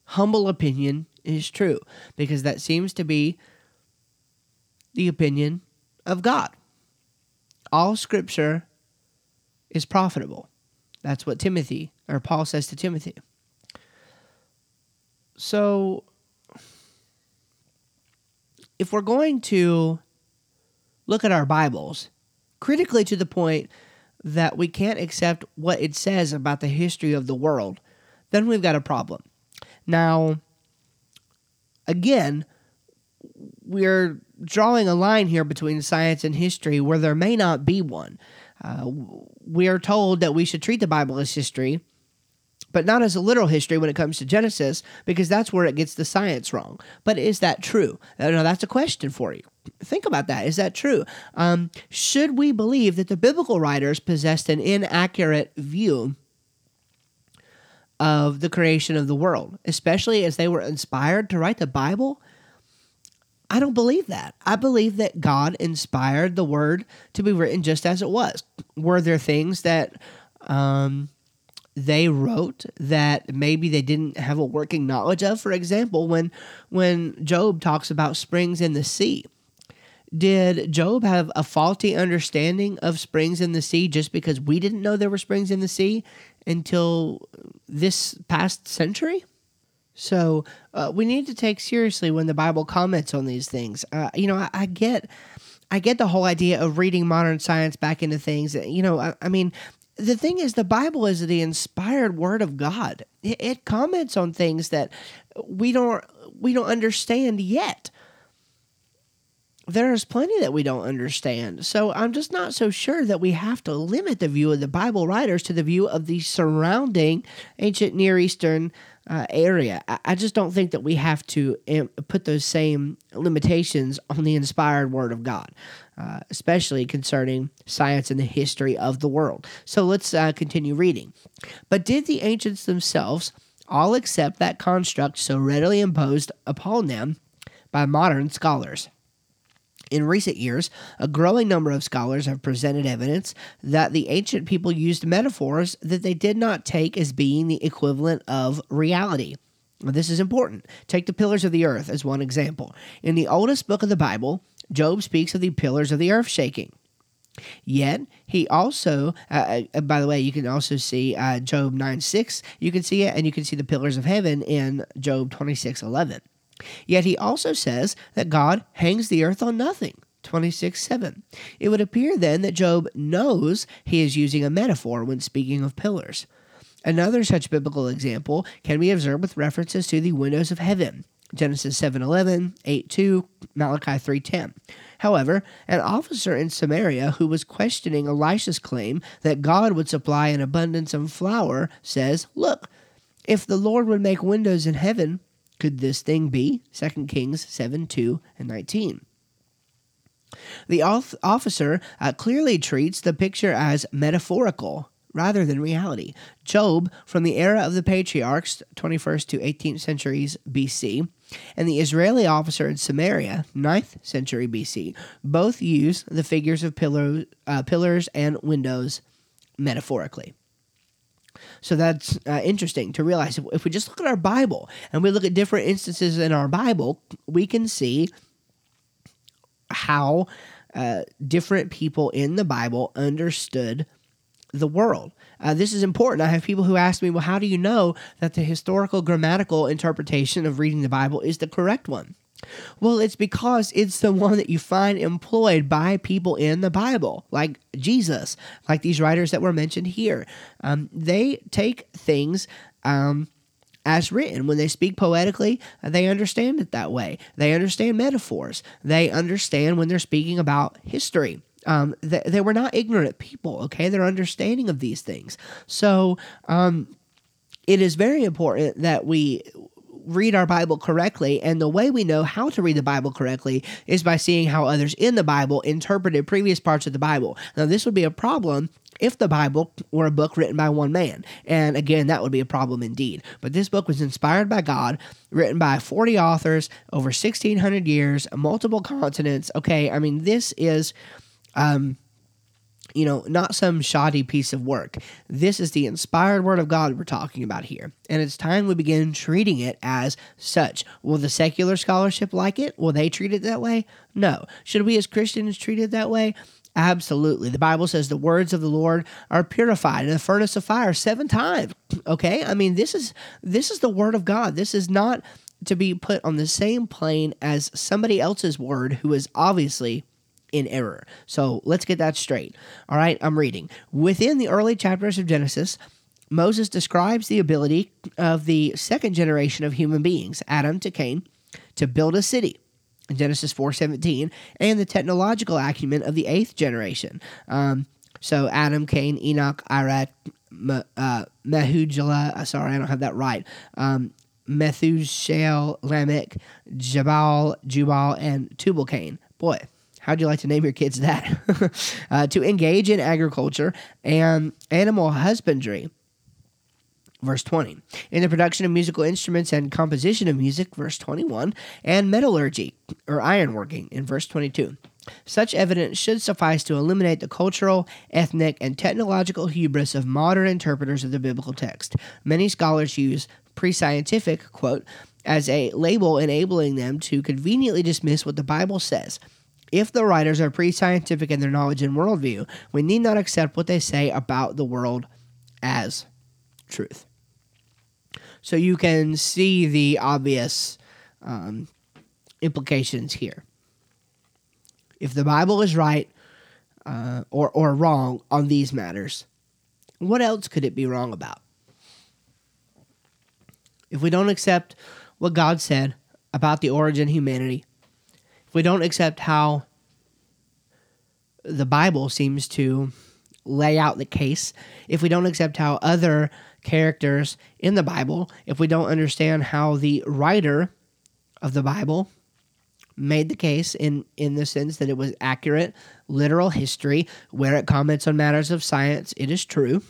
humble opinion, is true because that seems to be the opinion of God. All scripture is profitable. That's what Timothy or Paul says to Timothy. So if we're going to look at our Bibles critically to the point that we can't accept what it says about the history of the world, then we've got a problem. Now, again, we're drawing a line here between science and history where there may not be one. Uh, we are told that we should treat the Bible as history, but not as a literal history when it comes to Genesis, because that's where it gets the science wrong. But is that true? Now, that's a question for you. Think about that. Is that true? Um, should we believe that the biblical writers possessed an inaccurate view of the creation of the world, especially as they were inspired to write the Bible? I don't believe that. I believe that God inspired the word to be written just as it was. Were there things that um, they wrote that maybe they didn't have a working knowledge of. For example, when when Job talks about springs in the sea, did Job have a faulty understanding of springs in the sea just because we didn't know there were springs in the sea until this past century? So uh, we need to take seriously when the Bible comments on these things. Uh, you know, I, I, get. I get the whole idea of reading modern science back into things. You know, I, I mean, the thing is, the Bible is the inspired word of God. It, comments on things that we don't we don't understand yet. There's plenty that we don't understand. So I'm just not so sure that we have to limit the view of the Bible writers to the view of the surrounding ancient Near Eastern uh, area. I, I, just don't think that we have to um, put those same limitations on the inspired Word of God, uh, especially concerning science and the history of the world. So let's uh, continue reading. But did the ancients themselves all accept that construct so readily imposed upon them by modern scholars? In recent years, a growing number of scholars have presented evidence that the ancient people used metaphors that they did not take as being the equivalent of reality. This is important. Take the pillars of the earth as one example. In the oldest book of the Bible, Job speaks of the pillars of the earth shaking. Yet he also, uh, uh, by the way, you can also see uh, Job 9 6. You can see it, and you can see the pillars of heaven in Job 26 11. Yet he also says that God hangs the earth on nothing. 26 7. It would appear then that Job knows he is using a metaphor when speaking of pillars. Another such biblical example can be observed with references to the windows of heaven. Genesis 7:11, 8:2, Malachi 3:10. However, an officer in Samaria who was questioning Elisha's claim that God would supply an abundance of flour says, "Look, if the Lord would make windows in heaven, could this thing be? 2 Kings 7:2 and 19. The officer uh, clearly treats the picture as metaphorical rather than reality. Job, from the era of the patriarchs, 21st to 18th centuries BC, and the Israeli officer in Samaria, 9th century BC, both use the figures of pillar, uh, pillars and windows metaphorically. So that's uh, interesting to realize. If, if we just look at our Bible and we look at different instances in our Bible, we can see how uh, different people in the Bible understood the world. Uh, this is important. I have people who ask me, well, how do you know that the historical grammatical interpretation of reading the Bible is the correct one? Well, it's because it's the one that you find employed by people in the Bible, like Jesus, like these writers that were mentioned here. Um, they take things um, as written. When they speak poetically, they understand it that way. They understand metaphors. They understand when they're speaking about history. Um, they, they were not ignorant people, okay? They're understanding of these things. So um, it is very important that we read our Bible correctly. And the way we know how to read the Bible correctly is by seeing how others in the Bible interpreted previous parts of the Bible. Now, this would be a problem if the Bible were a book written by one man. And again, that would be a problem indeed. But this book was inspired by God, written by 40 authors over 1,600 years, multiple continents. Okay, I mean, this is. Um, you know, not some shoddy piece of work. This is the inspired word of God we're talking about here. And it's time we begin treating it as such. Will the secular scholarship like it? Will they treat it that way? No. Should we as Christians treat it that way? Absolutely. The Bible says the words of the Lord are purified in the furnace of fire seven times. Okay? I mean, this is this is the word of God. This is not to be put on the same plane as somebody else's word who is obviously in error. So, let's get that straight. All right, I'm reading. Within the early chapters of Genesis, Moses describes the ability of the second generation of human beings, Adam to Cain, to build a city in Genesis 4:17, and the technological acumen of the eighth generation. Um, so Adam, Cain, Enoch, Irad, uh, Mehujalah. Uh, sorry, I don't have that right. Um, Methuselah, Lamech, Jabal, Jubal, and Tubal Cain. Boy, how'd you like to name your kids that? uh, to engage in agriculture and animal husbandry verse 20. In the production of musical instruments and composition of music, verse 21, and metallurgy, or ironworking, in verse 22. Such evidence should suffice to eliminate the cultural, ethnic, and technological hubris of modern interpreters of the biblical text. Many scholars use pre scientific, quote, as a label enabling them to conveniently dismiss what the Bible says. If the writers are pre scientific in their knowledge and worldview, we need not accept what they say about the world as truth. So you can see the obvious um, implications here. If the Bible is right uh, or, or wrong on these matters, what else could it be wrong about? If we don't accept what God said about the origin of humanity, if we don't accept how the Bible seems to lay out the case, if we don't accept how other characters in the Bible, if we don't understand how the writer of the Bible made the case in in the sense that it was accurate literal history where it comments on matters of science it is true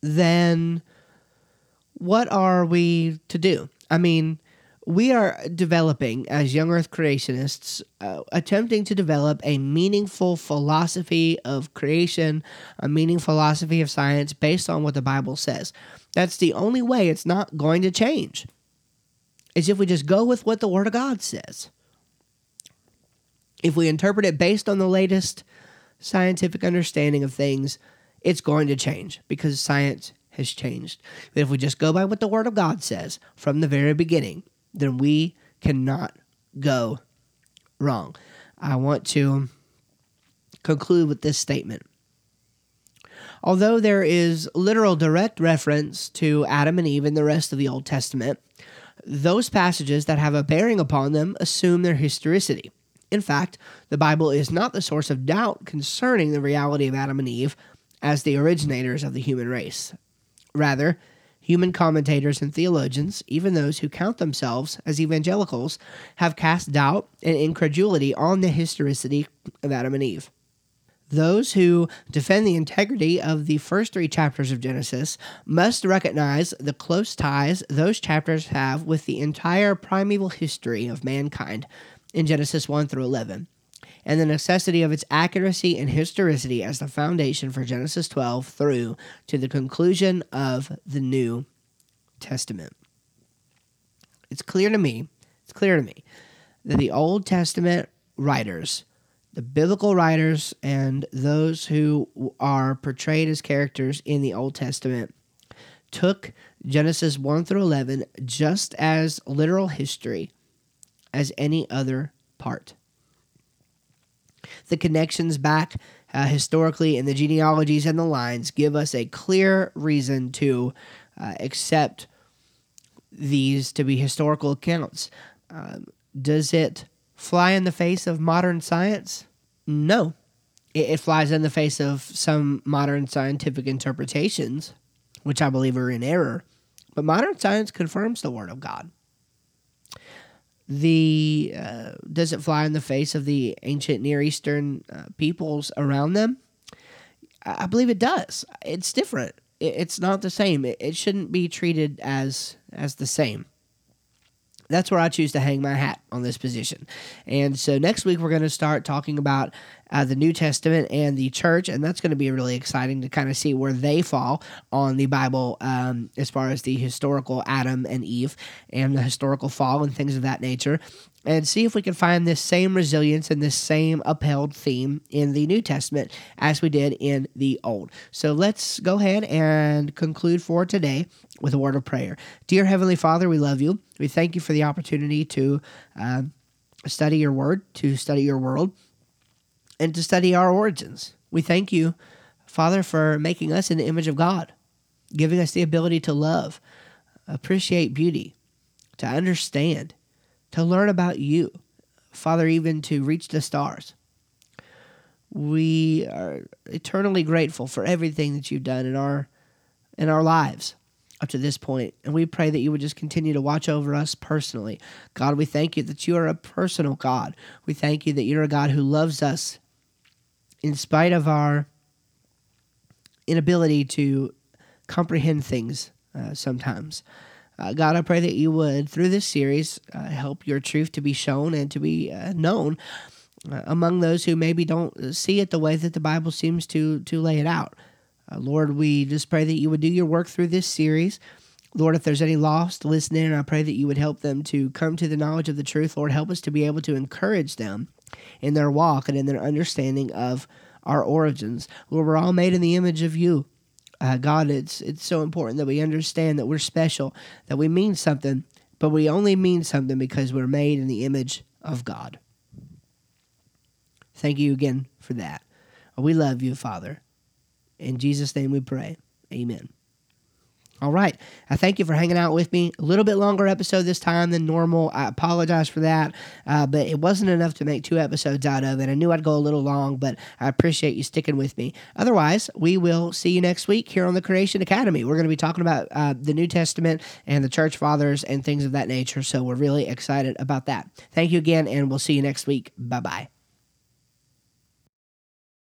then what are we to do? I mean we are developing as young earth creationists uh, attempting to develop a meaningful philosophy of creation a meaningful philosophy of science based on what the bible says. That's the only way it's not going to change. Is if we just go with what the word of god says. If we interpret it based on the latest scientific understanding of things it's going to change because science has changed. But if we just go by what the word of god says from the very beginning then we cannot go wrong. I want to conclude with this statement. Although there is literal direct reference to Adam and Eve in the rest of the Old Testament, those passages that have a bearing upon them assume their historicity. In fact, the Bible is not the source of doubt concerning the reality of Adam and Eve as the originators of the human race. Rather, Human commentators and theologians, even those who count themselves as evangelicals, have cast doubt and incredulity on the historicity of Adam and Eve. Those who defend the integrity of the first three chapters of Genesis must recognize the close ties those chapters have with the entire primeval history of mankind in Genesis 1 through 11 and the necessity of its accuracy and historicity as the foundation for Genesis 12 through to the conclusion of the New Testament. It's clear to me, it's clear to me that the Old Testament writers, the biblical writers, and those who are portrayed as characters in the Old Testament took Genesis 1 through 11 just as literal history as any other part the connections back uh, historically and the genealogies and the lines give us a clear reason to uh, accept these to be historical accounts. Um, does it fly in the face of modern science? No. It, it flies in the face of some modern scientific interpretations, which I believe are in error. But modern science confirms the Word of God. The uh, does it fly in the face of the ancient Near Eastern uh, peoples around them? I believe it does. It's different. It's not the same. It shouldn't be treated as as the same that's where I choose to hang my hat on this position. And so next week we're going to start talking about uh, the New Testament and the church, and that's going to be really exciting to kind of see where they fall on the Bible um, as far as the historical Adam and Eve and the historical fall and things of that nature and see if we can find this same resilience and this same upheld theme in the New Testament as we did in the Old. So let's go ahead and conclude for today with a word of prayer. Dear Heavenly Father, we love you. We thank you for the opportunity to uh, study your word, to study your world, and to study our origins. We thank you, Father, for making us in the image of God, giving us the ability to love, appreciate beauty, to understand to learn about you, Father, even to reach the stars. We are eternally grateful for everything that you've done in our in our lives up to this point, and we pray that you would just continue to watch over us personally. God, we thank you that you are a personal God. We thank you that you're a God who loves us in spite of our inability to comprehend things uh, sometimes. Uh, God, I pray that you would, through this series, uh, help your truth to be shown and to be uh, known uh, among those who maybe don't see it the way that the Bible seems to to lay it out. Uh, Lord, we just pray that you would do your work through this series. Lord, if there's any lost listening, I pray that you would help them to come to the knowledge of the truth. Lord, help us to be able to encourage them in their walk and in their understanding of our origins. Lord, we're all made in the image of you uh, God, it's it's so important that we understand that we're special, that we mean something, but we only mean something because we're made in the image of God. Thank you again for that. We love you, Father. In Jesus' name we pray. Amen. All right. I thank you for hanging out with me. A little bit longer episode this time than normal. I apologize for that, uh, but it wasn't enough to make two episodes out of it. I knew I'd go a little long, but I appreciate you sticking with me. Otherwise, we will see you next week here on the Creation Academy. We're going to be talking about uh, the New Testament and the church fathers and things of that nature. So we're really excited about that. Thank you again, and we'll see you next week. Bye bye.